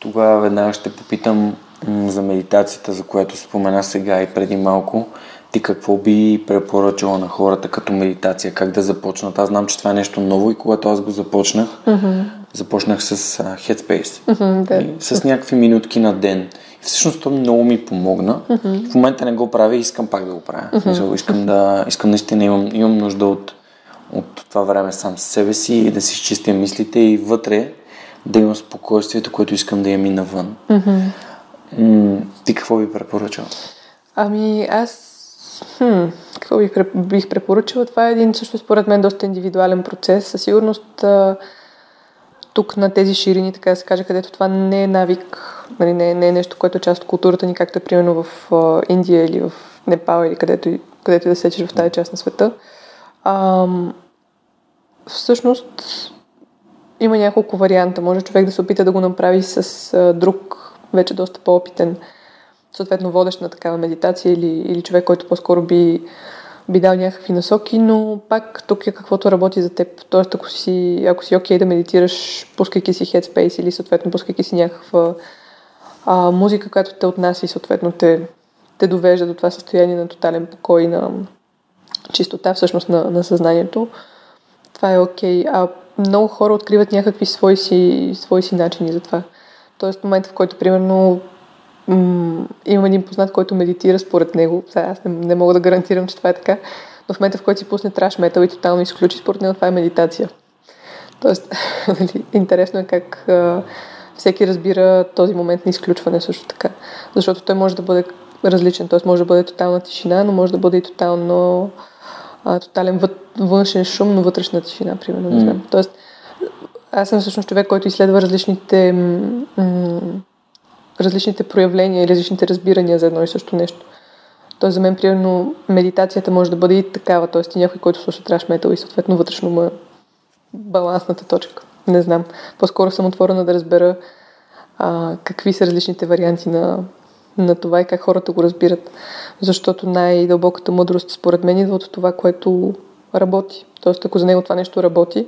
Тогава веднага ще попитам за медитацията, за която спомена сега и преди малко. Ти какво би препоръчала на хората като медитация, как да започнат? Аз знам, че това е нещо ново и когато аз го започнах, mm-hmm. започнах с uh, Headspace. Mm-hmm, да. С някакви минутки на ден. И всъщност то много ми помогна. Mm-hmm. В момента не го правя и искам пак да го правя. Mm-hmm. Искам, да, искам наистина, имам, имам нужда от, от това време сам с себе си и да си изчистя мислите и вътре да имам спокойствието, което искам да имам и навън. Mm-hmm. М- ти какво би препоръчал? Ами аз хм, какво бих, бих препоръчала? Това е един също според мен доста индивидуален процес. Със сигурност тук на тези ширини, така да се каже, където това не е навик, нали, не, не е нещо, което е част от културата ни, както е примерно в Индия или в Непал или където, където да сечеш в тази част на света. А, всъщност има няколко варианта. Може човек да се опита да го направи с друг, вече доста по-опитен, съответно водещ на такава медитация или, или човек, който по-скоро би, би дал някакви насоки, но пак тук е каквото работи за теб. Тоест, ако си, ако си окей okay да медитираш, пускайки си headspace или съответно пускайки си някаква а, музика, която те отнася и съответно те, те довежда до това състояние на тотален покой, на чистота всъщност на, на съзнанието, това е окей. Okay. А много хора откриват някакви свои си, свои си начини за това. Тоест, в момента, в който, примерно, м- имам един познат, който медитира според него. Сега аз не, не мога да гарантирам, че това е така, но в момента, в който си пусне траш метал и тотално изключи, според него това е медитация. Тоест, нали, интересно е как а, всеки разбира този момент на изключване също така. Защото той може да бъде различен, т.е. може да бъде тотална тишина, но може да бъде и тотално а, тотален външен шум, но вътрешна тишина, примерно, не знам. Mm. Тоест, аз съм всъщност човек, който изследва различните м- различните проявления и различните разбирания за едно и също нещо. Тоест за мен, примерно, медитацията може да бъде и такава, т.е. и някой, който слуша траш метал и съответно вътрешно му е балансната точка. Не знам. По-скоро съм отворена да разбера а, какви са различните варианти на, на това и как хората го разбират. Защото най-дълбоката мъдрост, според мен, идва от това, което работи. Тоест, ако за него това нещо работи,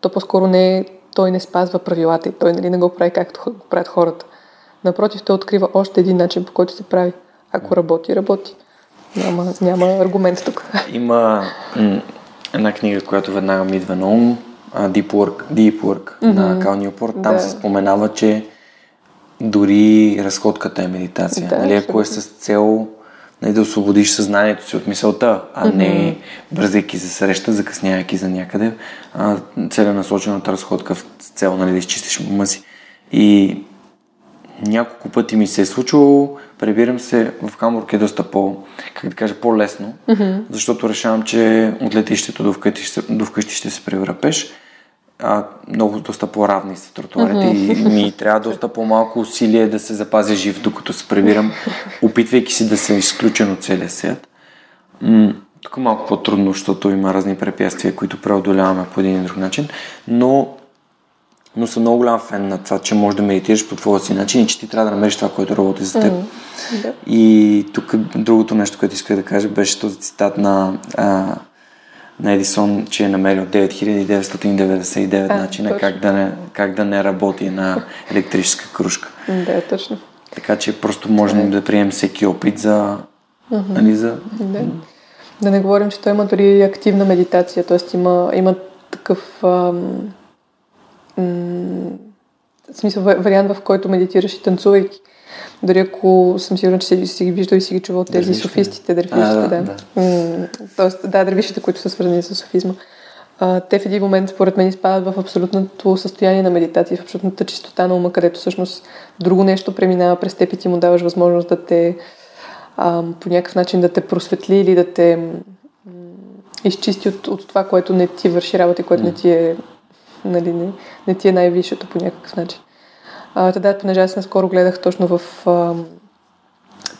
то по-скоро не е, той не спазва правилата и той нали, не го прави както го правят хората. Напротив, той открива още един начин, по който се прави. Ако работи, работи. Няма, няма аргумент тук. Има м- една книга, която веднага ми идва на ум, Deep Work, Deep Work mm-hmm. на Кал Ньюпорт. Там да. се споменава, че дори разходката е медитация. Да, нали, ако е с цел нали, да освободиш съзнанието си от мисълта, а mm-hmm. не бързайки за среща, закъснявайки за някъде, а целенасочената разходка в цел нали, да изчистиш ума си. И няколко пъти ми се е случвало, прибирам се в Хамбург е доста по, как да кажа, по-лесно, mm-hmm. защото решавам, че от летището до вкъщи, до вкъщи ще се превръпеш. А, много доста по-равни са тротуарите mm-hmm. и ми трябва доста по-малко усилие да се запазя жив, докато се прибирам, опитвайки си да съм изключен от целия свят. М- тук малко по-трудно, защото има разни препятствия, които преодоляваме по един или друг начин, но но съм много голям фен на това, че можеш да медитираш по твоя си начин и че ти трябва да намериш това, което работи за теб. Mm-hmm. И тук другото нещо, което исках да кажа, беше този цитат на, а, на Едисон, че е намерил 9999 а, начина как да, не, как да не работи на електрическа кружка. Да, точно. Така че просто можем да приемем всеки опит за... Mm-hmm. Нали, за... Да. да не говорим, че той има дори активна медитация, т.е. има, има такъв... Ам в смисъл вариант, в който медитираш и танцувайки. Дори ако съм сигурна, че си, си ги виждал и си ги чувал тези софистите, дървишите, да. да. да. тоест, да, дървишите, които са свързани с софизма. А, те в един момент, според мен, изпадат в абсолютното състояние на медитация, в абсолютната чистота на ума, където всъщност друго нещо преминава през теб и ти му даваш възможност да те а, по някакъв начин да те просветли или да те м- изчисти от, от това, което не ти върши работа и което mm. не ти е нали, не, не ти е най-висшето по някакъв начин. А, да, понеже аз наскоро гледах точно в... А,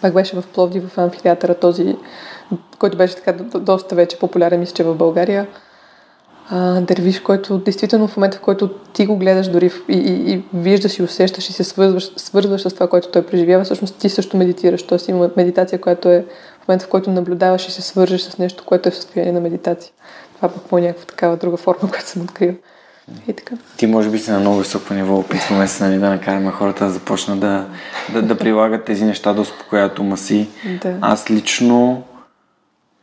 пак беше в Пловди, в амфитеатъра, този, който беше така доста вече популярен, мисля, че в България. А, дървиш, който действително в момента, в който ти го гледаш дори и, и, и виждаш и усещаш и се свързваш, свързваш с това, което той преживява, всъщност ти също медитираш. Тоест има медитация, която е в момента, в който наблюдаваш и се свържеш с нещо, което е в състояние на медитация. Това пък по някаква такава друга форма, която съм открила. И така. Ти може би си на много високо ниво, опитваме се нали, да накараме хората да започнат да, да, да прилагат тези неща да успокоят ума си. Да. Аз лично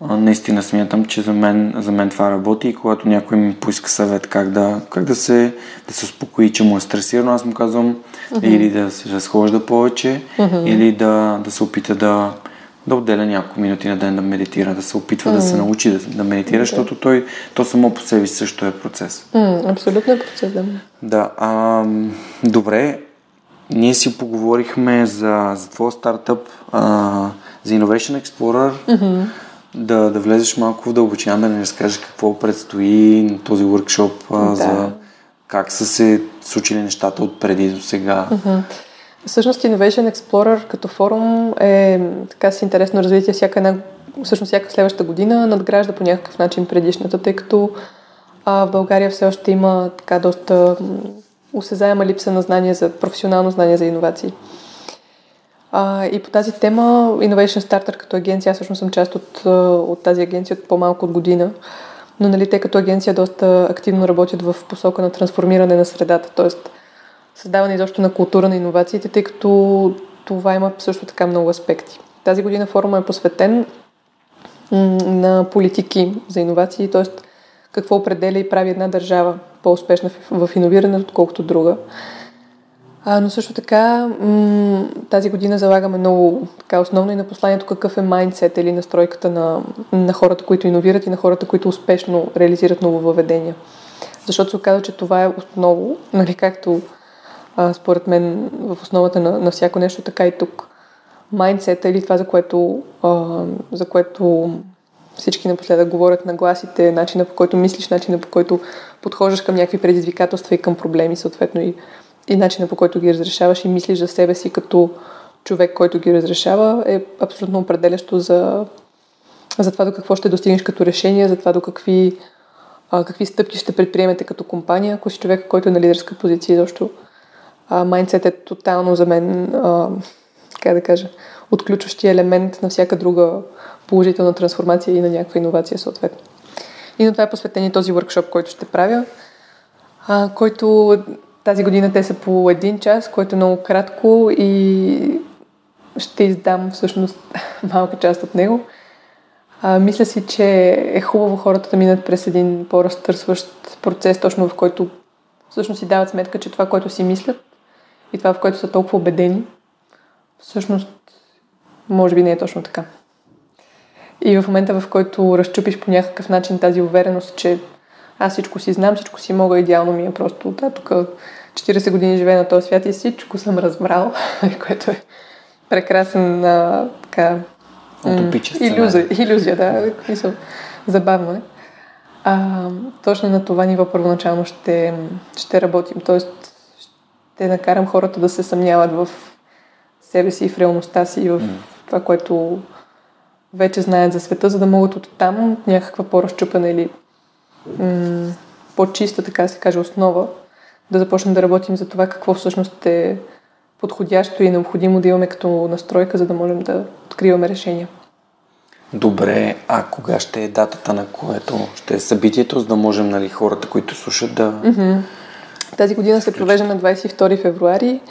наистина смятам, че за мен, за мен това работи и когато някой ми поиска съвет как да, как да, се, да се успокои, че му е стресирано, аз му казвам mm-hmm. или да се разхожда повече, mm-hmm. или да, да се опита да, да отделя няколко минути на ден да медитира, да се опитва mm. да се научи да, да медитира, okay. защото той, то само по себе си също е процес. Mm, абсолютно е процес, да. Да, а, добре, ние си поговорихме за, за твоя стартъп, а, за Innovation Explorer, mm-hmm. да, да влезеш малко в дълбочина, да ни разкажеш какво предстои на този workshop, а, да. за как са се случили нещата от преди до сега. Mm-hmm. Всъщност Innovation Explorer като форум е така с интересно развитие всяка една, всъщност всяка следваща година надгражда по някакъв начин предишната, тъй като а, в България все още има така доста осезаема липса на знания за професионално знание за иновации. А, и по тази тема Innovation Starter като агенция, аз всъщност съм част от, от тази агенция от по-малко от година, но нали, те като агенция доста активно работят в посока на трансформиране на средата, т.е. създаване изобщо на култура на иновациите, тъй като това има също така много аспекти. Тази година форума е посветен на политики за иновации, т.е. какво определя и прави една държава по-успешна в, иновирането, отколкото друга. А, но също така тази година залагаме много така основно и на посланието какъв е майндсет или настройката на, на хората, които иновират и на хората, които успешно реализират нововъведения. Защото се оказва, че това е осново, нали, както а, според мен в основата на, на всяко нещо, така и тук. Майндсета или това, за което, а, за което всички напоследък говорят на гласите, начина по който мислиш, начина по който подхождаш към някакви предизвикателства и към проблеми, съответно и, и начина по който ги разрешаваш и мислиш за себе си като човек, който ги разрешава, е абсолютно определящо за, за това до какво ще достигнеш като решение, за това до какви, а, какви стъпки ще предприемете като компания, ако си човек, който е на лидерска позиция, защото майндсет е тотално за мен, а, как да кажа, отключващия елемент на всяка друга положителна трансформация и на някаква иновация съответно. И на това е посветен и този workshop, който ще правя, а, който тази година те са по един час, който е много кратко и ще издам всъщност малка част от него. А, мисля си, че е хубаво хората да минат през един по-разтърсващ процес, точно в който всъщност си дават сметка, че това, което си мислят и това, в което са толкова убедени, всъщност може би не е точно така. И в момента, в който разчупиш по някакъв начин тази увереност, че аз всичко си знам, всичко си мога, идеално ми е просто да, тук 40 години живея на този свят и всичко съм разбрал, което е прекрасен а, така, иллюзия, иллюзия, да, забавно е. А, точно на това ниво първоначално ще, ще работим. Тоест, ще накарам хората да се съмняват в себе си, в реалността си, в това, което вече знаят за света, за да могат от там някаква по-разчупена или м- по-чиста, така се каже, основа, да започнем да работим за това какво всъщност е подходящо и необходимо да имаме като настройка, за да можем да откриваме решения. Добре, а кога ще е датата, на което ще е събитието, за да можем нали, хората, които слушат да... Mm-hmm. Тази година се провежда на 22 февруари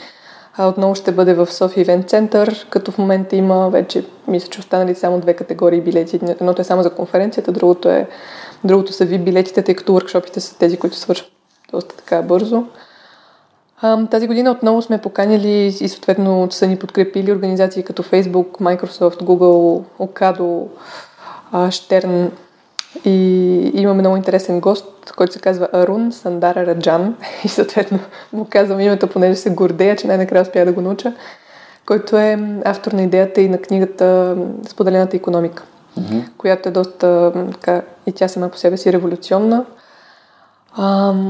а отново ще бъде в София Ивент Център, като в момента има вече, мисля, че останали само две категории билети. Едното е само за конференцията, другото, е, другото са ви билетите, тъй като workshopите са тези, които свършват доста така бързо. А, тази година отново сме поканили и съответно са ни подкрепили организации като Facebook, Microsoft, Google, Ocado, Штерн и имаме много интересен гост, който се казва Арун Сандара Раджан. И съответно му казвам името, понеже се гордея, че най-накрая успя да го науча. Който е автор на идеята и на книгата Споделената економика, mm-hmm. която е доста, така, и тя сама по себе си революционна.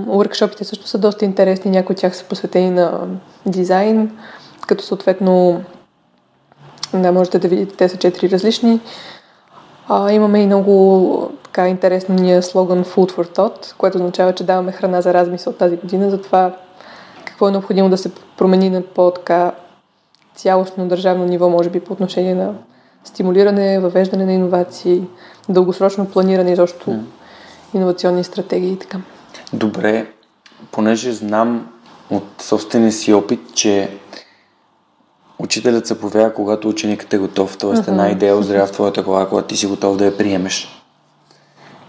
Уркшопите също са доста интересни, някои от тях са посветени на дизайн, като съответно да, можете да видите, те са четири различни. А, имаме и много така интересния слоган Food for Thought, което означава, че даваме храна за размисъл тази година за това какво е необходимо да се промени на по-така цялостно държавно ниво, може би по отношение на стимулиране, въвеждане на иновации, дългосрочно планиране и защо mm. иновационни стратегии и така. Добре, понеже знам от собствения си опит, че учителят се повярва, когато ученикът е готов. Тоест, една идея озрява в твоята глава, когато ти си готов да я приемеш.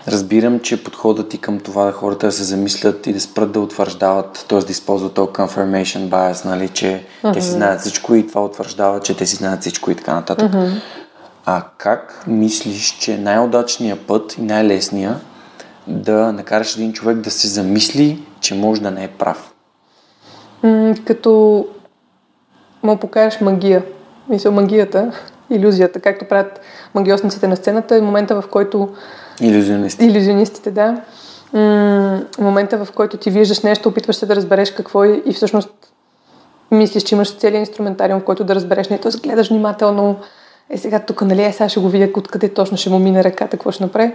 Разбирам, че подходът ти към това да хората да се замислят и да спрат да утвърждават, т.е. да използват този confirmation bias, нали, че uh-huh. те си знаят всичко и това утвърждава, че те си знаят всичко и така нататък. Uh-huh. А как мислиш, че най-удачният път и най-лесният да накараш един човек да се замисли, че може да не е прав? М- като му покажеш магия. Мисля, магията, иллюзията, както правят магиосниците на сцената, е момента в който Иллюзионисти. Иллюзионистите, да. М- момента, в който ти виждаш нещо, опитваш се да разбереш какво е и всъщност мислиш, че имаш целият инструментариум, в който да разбереш нещо, гледаш внимателно, е сега тук, нали, е, сега ще го видя откъде точно ще му мине ръката, какво ще направи.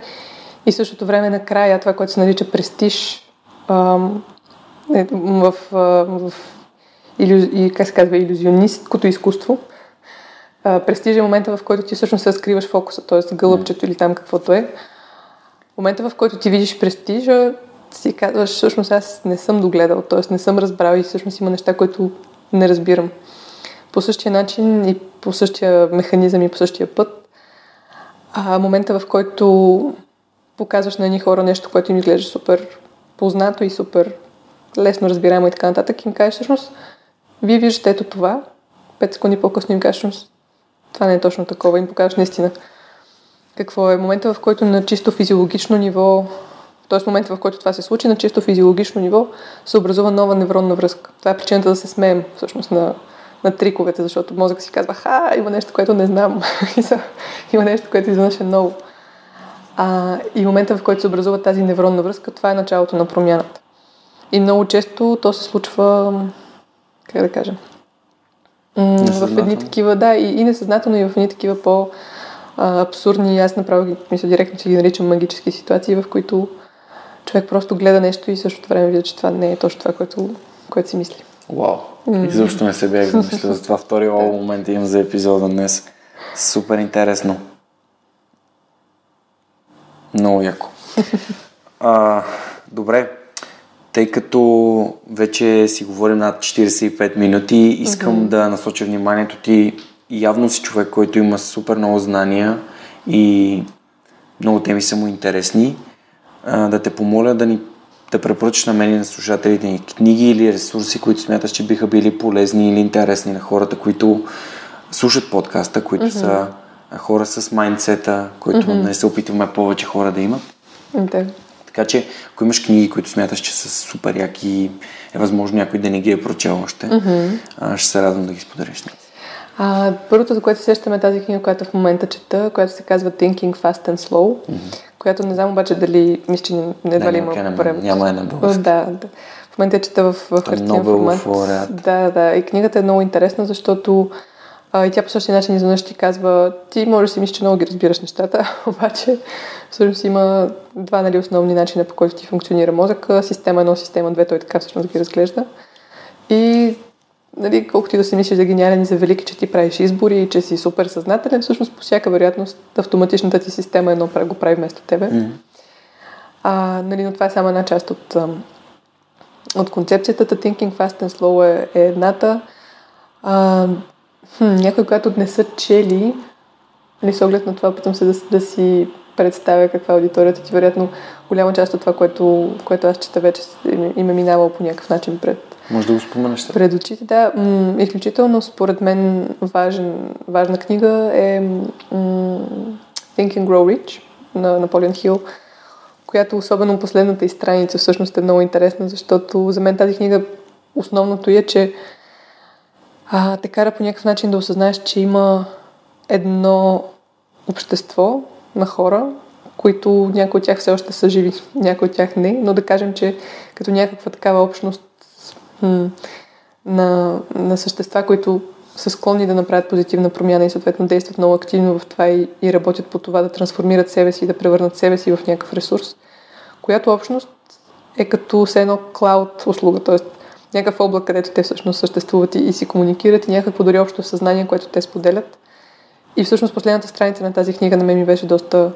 И същото време накрая това, което се нарича престиж ам, е, в, в, илю, как се казва, иллюзионисткото изкуство, а, престиж е момента, в който ти всъщност се разкриваш фокуса, т.е. гълъбчето или там каквото е момента, в който ти видиш престижа, си казваш, всъщност аз не съм догледал, т.е. не съм разбрал и всъщност има неща, които не разбирам. По същия начин и по същия механизъм и по същия път, а момента, в който показваш на едни хора нещо, което им изглежда супер познато и супер лесно разбираемо и така нататък, им кажеш всъщност, вие виждате ето това, 5 секунди по-късно им кажеш това не е точно такова, им покажеш наистина какво е момента, в който на чисто физиологично ниво, т.е. момента, в който това се случи, на чисто физиологично ниво се образува нова невронна връзка. Това е причината да се смеем всъщност на, на триковете, защото мозък си казва, ха, има нещо, което не знам. има нещо, което изведнъж е ново. А, и момента, в който се образува тази невронна връзка, това е началото на промяната. И много често то се случва, как да кажем, в едни такива, да, и, и несъзнателно, и в едни такива по- а, абсурдни. Аз направо, мисля, директно си ги наричам магически ситуации, в които човек просто гледа нещо и същото време вижда, че това не е точно това, което, което си мисли. Вау! Mm. Изобщо не се бях замислил за това. Втори момент имам за епизода днес. Супер интересно. Много яко. А, добре, тъй като вече си говорим над 45 минути, искам mm-hmm. да насоча вниманието ти явно си човек, който има супер много знания и много теми са му интересни, да те помоля да ни да препоръчаш на мен и на слушателите ни книги или ресурси, които смяташ, че биха били полезни или интересни на хората, които слушат подкаста, които mm-hmm. са хора с майндсета, които mm-hmm. не се опитваме повече хора да имат. Да. Така че, ако имаш книги, които смяташ, че са супер яки е възможно някой да не ги е прочел още, mm-hmm. ще се радвам да ги споделиш. А, първото, за което сещаме е тази книга, която в момента чета, която се казва Thinking Fast and Slow, mm-hmm. която не знам обаче дали, мисля, че не, едва ли има превод. Няма една българска. Да, да. В момента я чета в, в хартиен формат. Да, да. И книгата е много интересна, защото а, и тя по същия начин изведнъж ти казва, ти можеш да си мислиш, че много ги разбираш нещата, обаче всъщност има два нали, основни начина, по който ти функционира мозъка. Система 1, система 2, той така всъщност ги разглежда. И нали, колкото и да си мислиш за гениален и за велики, че ти правиш избори и че си супер съзнателен, всъщност по всяка вероятност автоматичната ти система едно го прави вместо тебе. Mm-hmm. А, нали, но това е само една част от, от концепцията. Thinking Fast and Slow е, е едната. А, хм, някой, която не са чели, нали, с оглед на това, опитам се да, да си представя каква е аудиторията ти. Вероятно, голяма част от това, което, което аз чета вече им е минавало по някакъв начин пред може да го споменеш. Пред очите, да. М- изключително, според мен, важен, важна книга е м- Think and Grow Rich на Наполеон Хил, която особено последната и страница всъщност е много интересна, защото за мен тази книга основното е, че а, те кара по някакъв начин да осъзнаеш, че има едно общество на хора, които някои от тях все още са живи, някои от тях не, но да кажем, че като някаква такава общност на, на същества, които са склонни да направят позитивна промяна и съответно действат много активно в това и, и работят по това да трансформират себе си и да превърнат себе си в някакъв ресурс, която общност е като все едно клауд услуга, т.е. някакъв облак, където те всъщност съществуват и, и си комуникират и някакво дори общо съзнание, което те споделят. И всъщност последната страница на тази книга на мен ми беше доста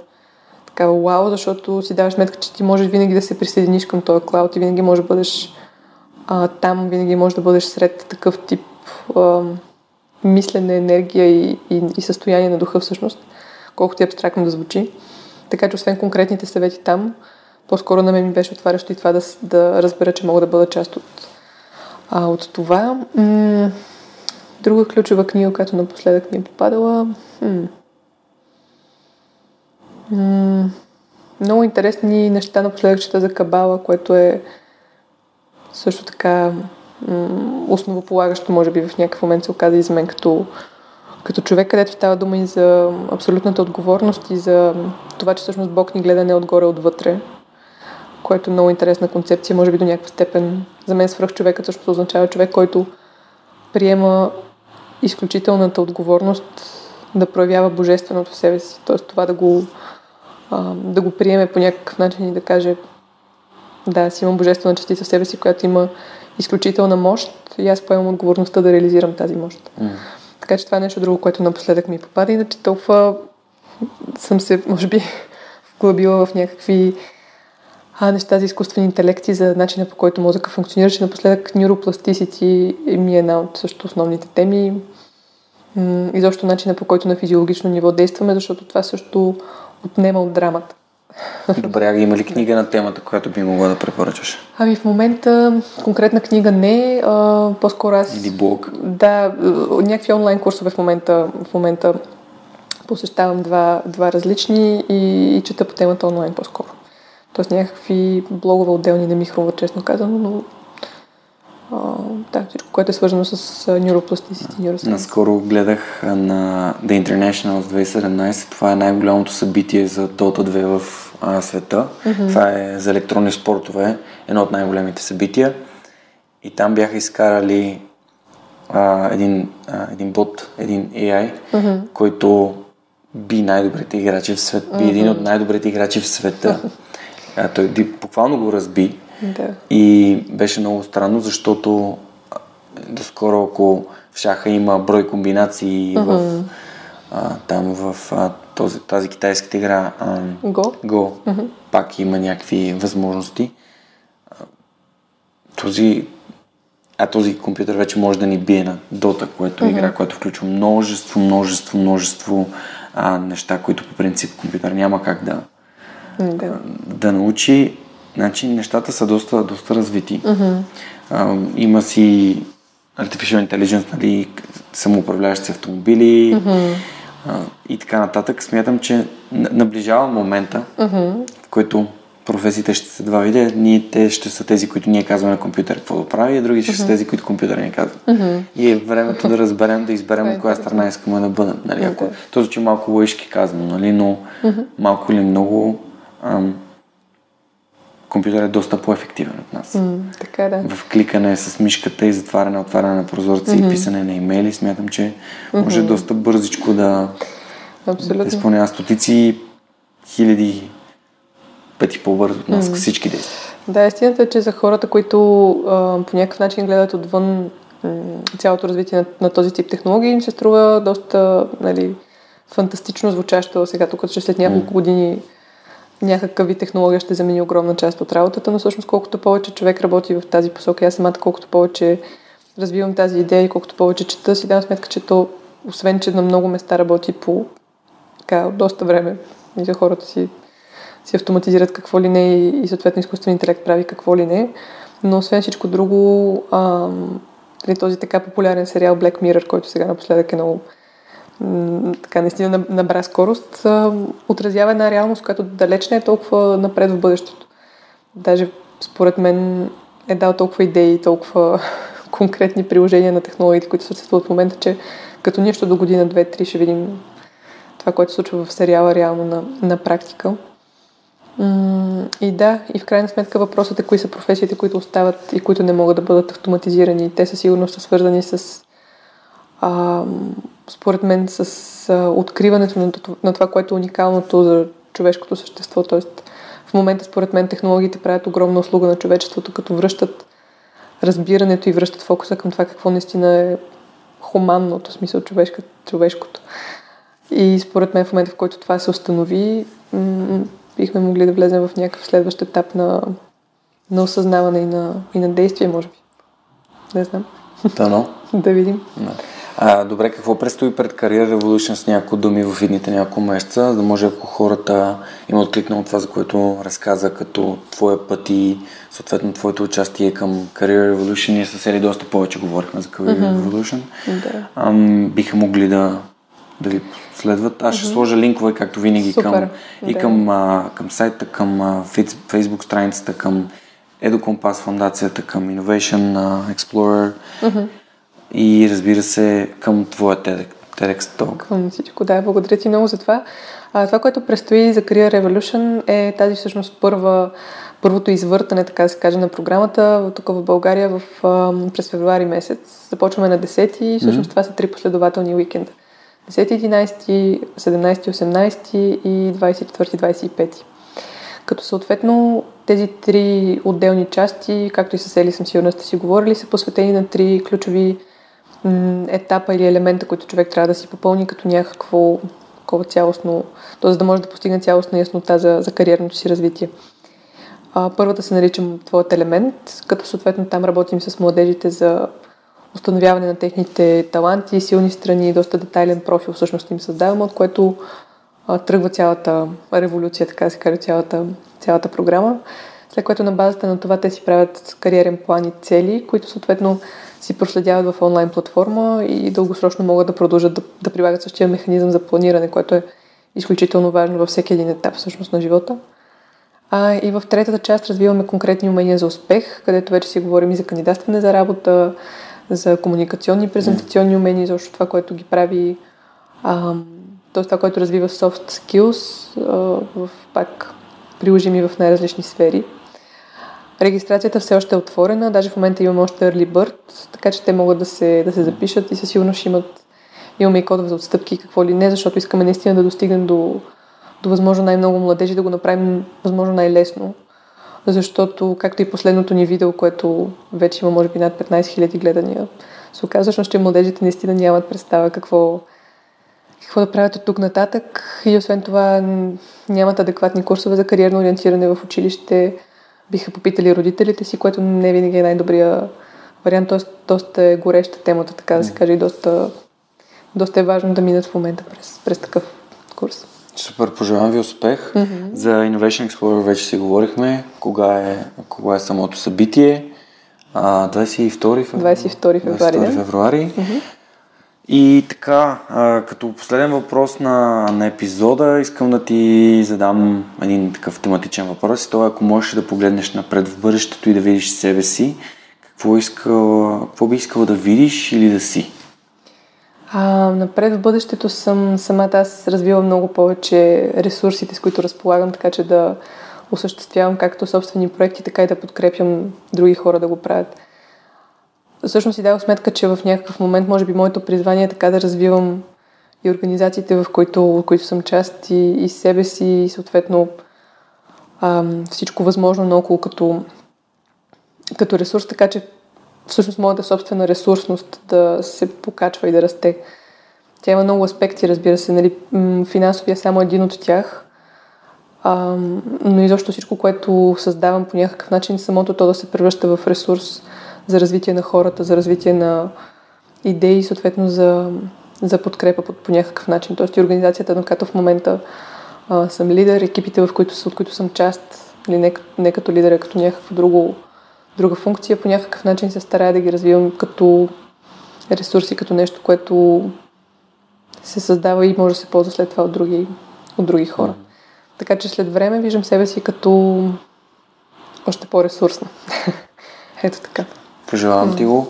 такава вау, защото си даваш сметка, че ти можеш винаги да се присъединиш към този клауд и винаги можеш да бъдеш а, там винаги може да бъдеш сред такъв тип а, мислене, енергия и, и, и състояние на духа всъщност, колкото и абстрактно да звучи. Така че освен конкретните съвети там, по-скоро на мен ми беше отварящо и това да, да разбера, че мога да бъда част от, а, от това. М- друга ключова книга, която напоследък ми е попадала. М- м- много интересни неща напоследък чета за Кабала, което е също така основополагащо, може би в някакъв момент се оказа и за мен като, като човек, където става дума и за абсолютната отговорност и за това, че всъщност Бог ни гледа не отгоре, отвътре, което е много интересна концепция, може би до някаква степен. За мен свръх човекът също означава човек, който приема изключителната отговорност да проявява божественото в себе си. Т.е. това да го, да го приеме по някакъв начин и да каже да, аз имам божествена частица в себе си, която има изключителна мощ и аз поемам отговорността да реализирам тази мощ. Mm. Така че това е нещо друго, което напоследък ми попада. Иначе толкова съм се, може би, вглъбила в някакви а, неща за изкуствен интелект и за начина по който мозъка функционира, че напоследък neuroplasticity ми е една от също основните теми. И защо начина по който на физиологично ниво действаме, защото това също отнема от драмата. Добре, а има ли книга на темата, която би могла да препоръчаш? Ами в момента конкретна книга не, а, по-скоро аз... Или блог? Да, някакви онлайн курсове в момента, в момента посещавам два, два различни и, и чета по темата онлайн по-скоро. Тоест някакви блогове отделни не ми хрумва, честно казано, но а, да, всичко, което е свързано с neuroplasticity, neuroscience. Наскоро гледах на The International 2017. Това е най-голямото събитие за Dota 2 в а, света. Mm-hmm. Това е за електронни спортове, едно от най-големите събития. И там бяха изкарали а, един, а, един бот, един AI, mm-hmm. който би най-добрите играчи в света, би mm-hmm. един от най-добрите играчи в света. А, той буквално го разби. Да. И беше много странно, защото доскоро, ако в шаха има брой комбинации uh-huh. в, а, там в а, този, тази китайската игра Go, Go uh-huh. пак има някакви възможности. Този, а този компютър вече може да ни бие на Dota, което е uh-huh. игра, която включва множество, множество, множество а, неща, които по принцип компютър няма как да, да. да научи. Значи нещата са доста, доста развити. Uh-huh. А, има си Artificial Intelligence, нали, самоуправляващи автомобили uh-huh. А, и така нататък. Смятам, че наближава момента, uh-huh. в който професиите ще са два вида. Ние те ще са тези, които ние казваме на компютър какво да прави, а други ще uh-huh. са тези, които компютър ни казва. Uh-huh. И е времето да разберем, да изберем от коя страна искаме да бъдем. Нали? Ако, то звучи малко лъжки казано, нали? но малко или много ам, компютър е доста по-ефективен от нас. Mm, така да. В кликане с мишката и затваряне, отваряне на прозорци mm-hmm. и писане на имейли, смятам, че може mm-hmm. доста бързичко да, да изпълнява стотици хиляди пъти по-бързо от нас mm-hmm. всички действия. Да, истината е, че за хората, които а, по някакъв начин гледат отвън м- цялото развитие на, на този тип технологии, им се струва доста нали, фантастично звучащо сега, тук че след няколко mm. години някакъв вид технология ще замени огромна част от работата, но всъщност колкото повече човек работи в тази посока, аз самата колкото повече развивам тази идея и колкото повече чета, си давам сметка, че то, освен че на много места работи по така, доста време и за хората си, си автоматизират какво ли не и, и съответно изкуствен интелект прави какво ли не, но освен всичко друго, ам, нали, този така популярен сериал Black Mirror, който сега напоследък е много така наистина набра скорост, отразява една реалност, която далеч не е толкова напред в бъдещето. Даже според мен е дал толкова идеи, толкова конкретни приложения на технологиите, които съществуват в момента, че като нищо до година, две, три ще видим това, което се случва в сериала реално на, на практика. И да, и в крайна сметка въпросът е кои са професиите, които остават и които не могат да бъдат автоматизирани. Те със сигурност са свързани с според мен с а, откриването на, на това, което е уникалното за човешкото същество. Тоест, в момента, според мен, технологиите правят огромна услуга на човечеството, като връщат разбирането и връщат фокуса към това какво наистина е хуманното, в смисъл човешка, човешкото. И според мен в момента, в който това се установи, м- бихме могли да влезем в някакъв следващ етап на, на осъзнаване и на, и на действие, може би. Не знам. Дано. да видим. Да. А, добре, какво предстои пред Career Revolution с някои думи в едните няколко месеца, за да може ако хората има откликнало това, за което разказа като твоя път и съответно твоето участие към Career Revolution. Ние с Ели доста повече говорихме за Career mm-hmm. Revolution. Да. Ам, биха могли да, да ви следват. Аз ще mm-hmm. сложа линкове, както винаги, Супер. към, и Да. към, а, към сайта, към а, Facebook страницата, към EduCompass фундацията, към Innovation Explorer Мгм. И разбира се към твоя TEDx, TEDx Talk. Към всичко, да. Благодаря ти много за това. А, това, което предстои за Career Revolution е тази всъщност първа, първото извъртане, така да се каже, на програмата тук в България в, през февруари месец. Започваме на 10 и всъщност Мгм. това са три последователни уикенда. 10, 11, 17, 18 и 24, 25. Като съответно тези три отделни части, както и с Ели съм сигурна сте си говорили, са посветени на три ключови етапа или елемента, които човек трябва да си попълни като някакво такова цялостно, т.е. да може да постигне цялостна яснота за, за кариерното си развитие. А, първата се нарича Твоят елемент, като съответно там работим с младежите за установяване на техните таланти, силни страни, доста детайлен профил всъщност им създаваме, от което а, тръгва цялата революция, така се каже, цялата, цялата програма. След което на базата на това те си правят кариерен план и цели, които съответно си проследяват в онлайн платформа и дългосрочно могат да продължат да, да прилагат същия механизъм за планиране, което е изключително важно във всеки един етап всъщност на живота. А, и в третата част развиваме конкретни умения за успех, където вече си говорим и за кандидатстване за работа, за комуникационни, презентационни умения, защо това, което ги прави, т.е. това, което развива soft skills а, в пак приложими в най-различни сфери. Регистрацията все още е отворена, даже в момента имаме още early bird, така че те могат да се, да се запишат и със сигурност ще имат имаме и кодове за отстъпки и какво ли не, защото искаме наистина да достигнем до, до възможно най-много младежи, да го направим възможно най-лесно. Защото, както и последното ни видео, което вече има може би над 15 000 гледания, се оказва че младежите наистина нямат представа какво, какво да правят от тук нататък и освен това нямат адекватни курсове за кариерно ориентиране в училище. Биха попитали родителите си, което не винаги е най-добрия вариант, т.е. доста е гореща темата, така да се каже, и доста, доста е важно да минат в момента през, през такъв курс. Супер, пожелавам ви успех. Мгм. За Innovation Explorer вече си говорихме. Кога е, кога е самото събитие? А, 22 февруари. 22 февруари, 22 да. февруари. Мгм. И така, като последен въпрос на, на епизода, искам да ти задам един такъв тематичен въпрос. И това е, ако можеш да погледнеш напред в бъдещето и да видиш себе си, какво, искал, какво би искала да видиш или да си? А, напред в бъдещето съм самата аз развила много повече ресурсите, с които разполагам, така че да осъществявам както собствени проекти, така и да подкрепям други хора да го правят. Всъщност си дадох сметка, че в някакъв момент, може би, моето призвание е така да развивам и организациите, в които, в които съм част, и, и себе си, и съответно ам, всичко възможно наоколо като, като ресурс, така че всъщност моята собствена ресурсност да се покачва и да расте. Тя има много аспекти, разбира се. Нали, финансовия е само един от тях. А, но изобщо всичко, което създавам по някакъв начин, самото то да се превръща в ресурс за развитие на хората, за развитие на идеи съответно за, за подкрепа по, по някакъв начин. Тоест и организацията, на която в момента а, съм лидер, екипите, в които, от които съм част, или не, не като лидер, а като някакво друго друга функция, по някакъв начин се старая да ги развивам като ресурси, като нещо, което се създава и може да се ползва след това от други, от други хора. Така че след време виждам себе си като още по-ресурсна. Ето така. Пожелавам ти го.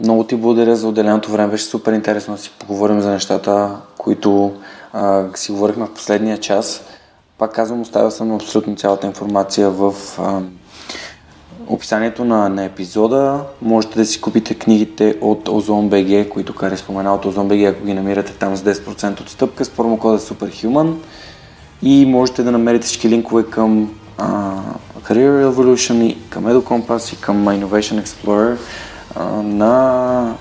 Много ти благодаря за отделеното време. Беше супер интересно да си поговорим за нещата, които а, си говорихме в последния час. Пак казвам, оставил съм абсолютно цялата информация в а, описанието на, на епизода. Можете да си купите книгите от Ozon BG, които Кари спомена от Ozon BG, ако ги намирате там с 10% отстъпка с промокода SUPERHUMAN. И можете да намерите всички линкове към а, Career Revolution и към EduCompass и към Innovation Explorer а, на,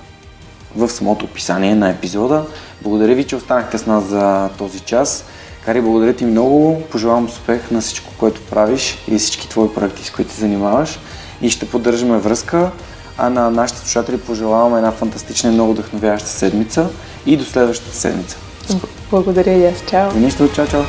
в самото описание на епизода. Благодаря ви, че останахте с нас за този час. Кари, благодаря ти много. Пожелавам успех на всичко, което правиш и всички твои проекти, с които се занимаваш. И ще поддържаме връзка. а на нашите слушатели пожелаваме една фантастична и много вдъхновяваща седмица и до следващата седмица. Благодаря и аз. Чао! Нищо, чао, чао!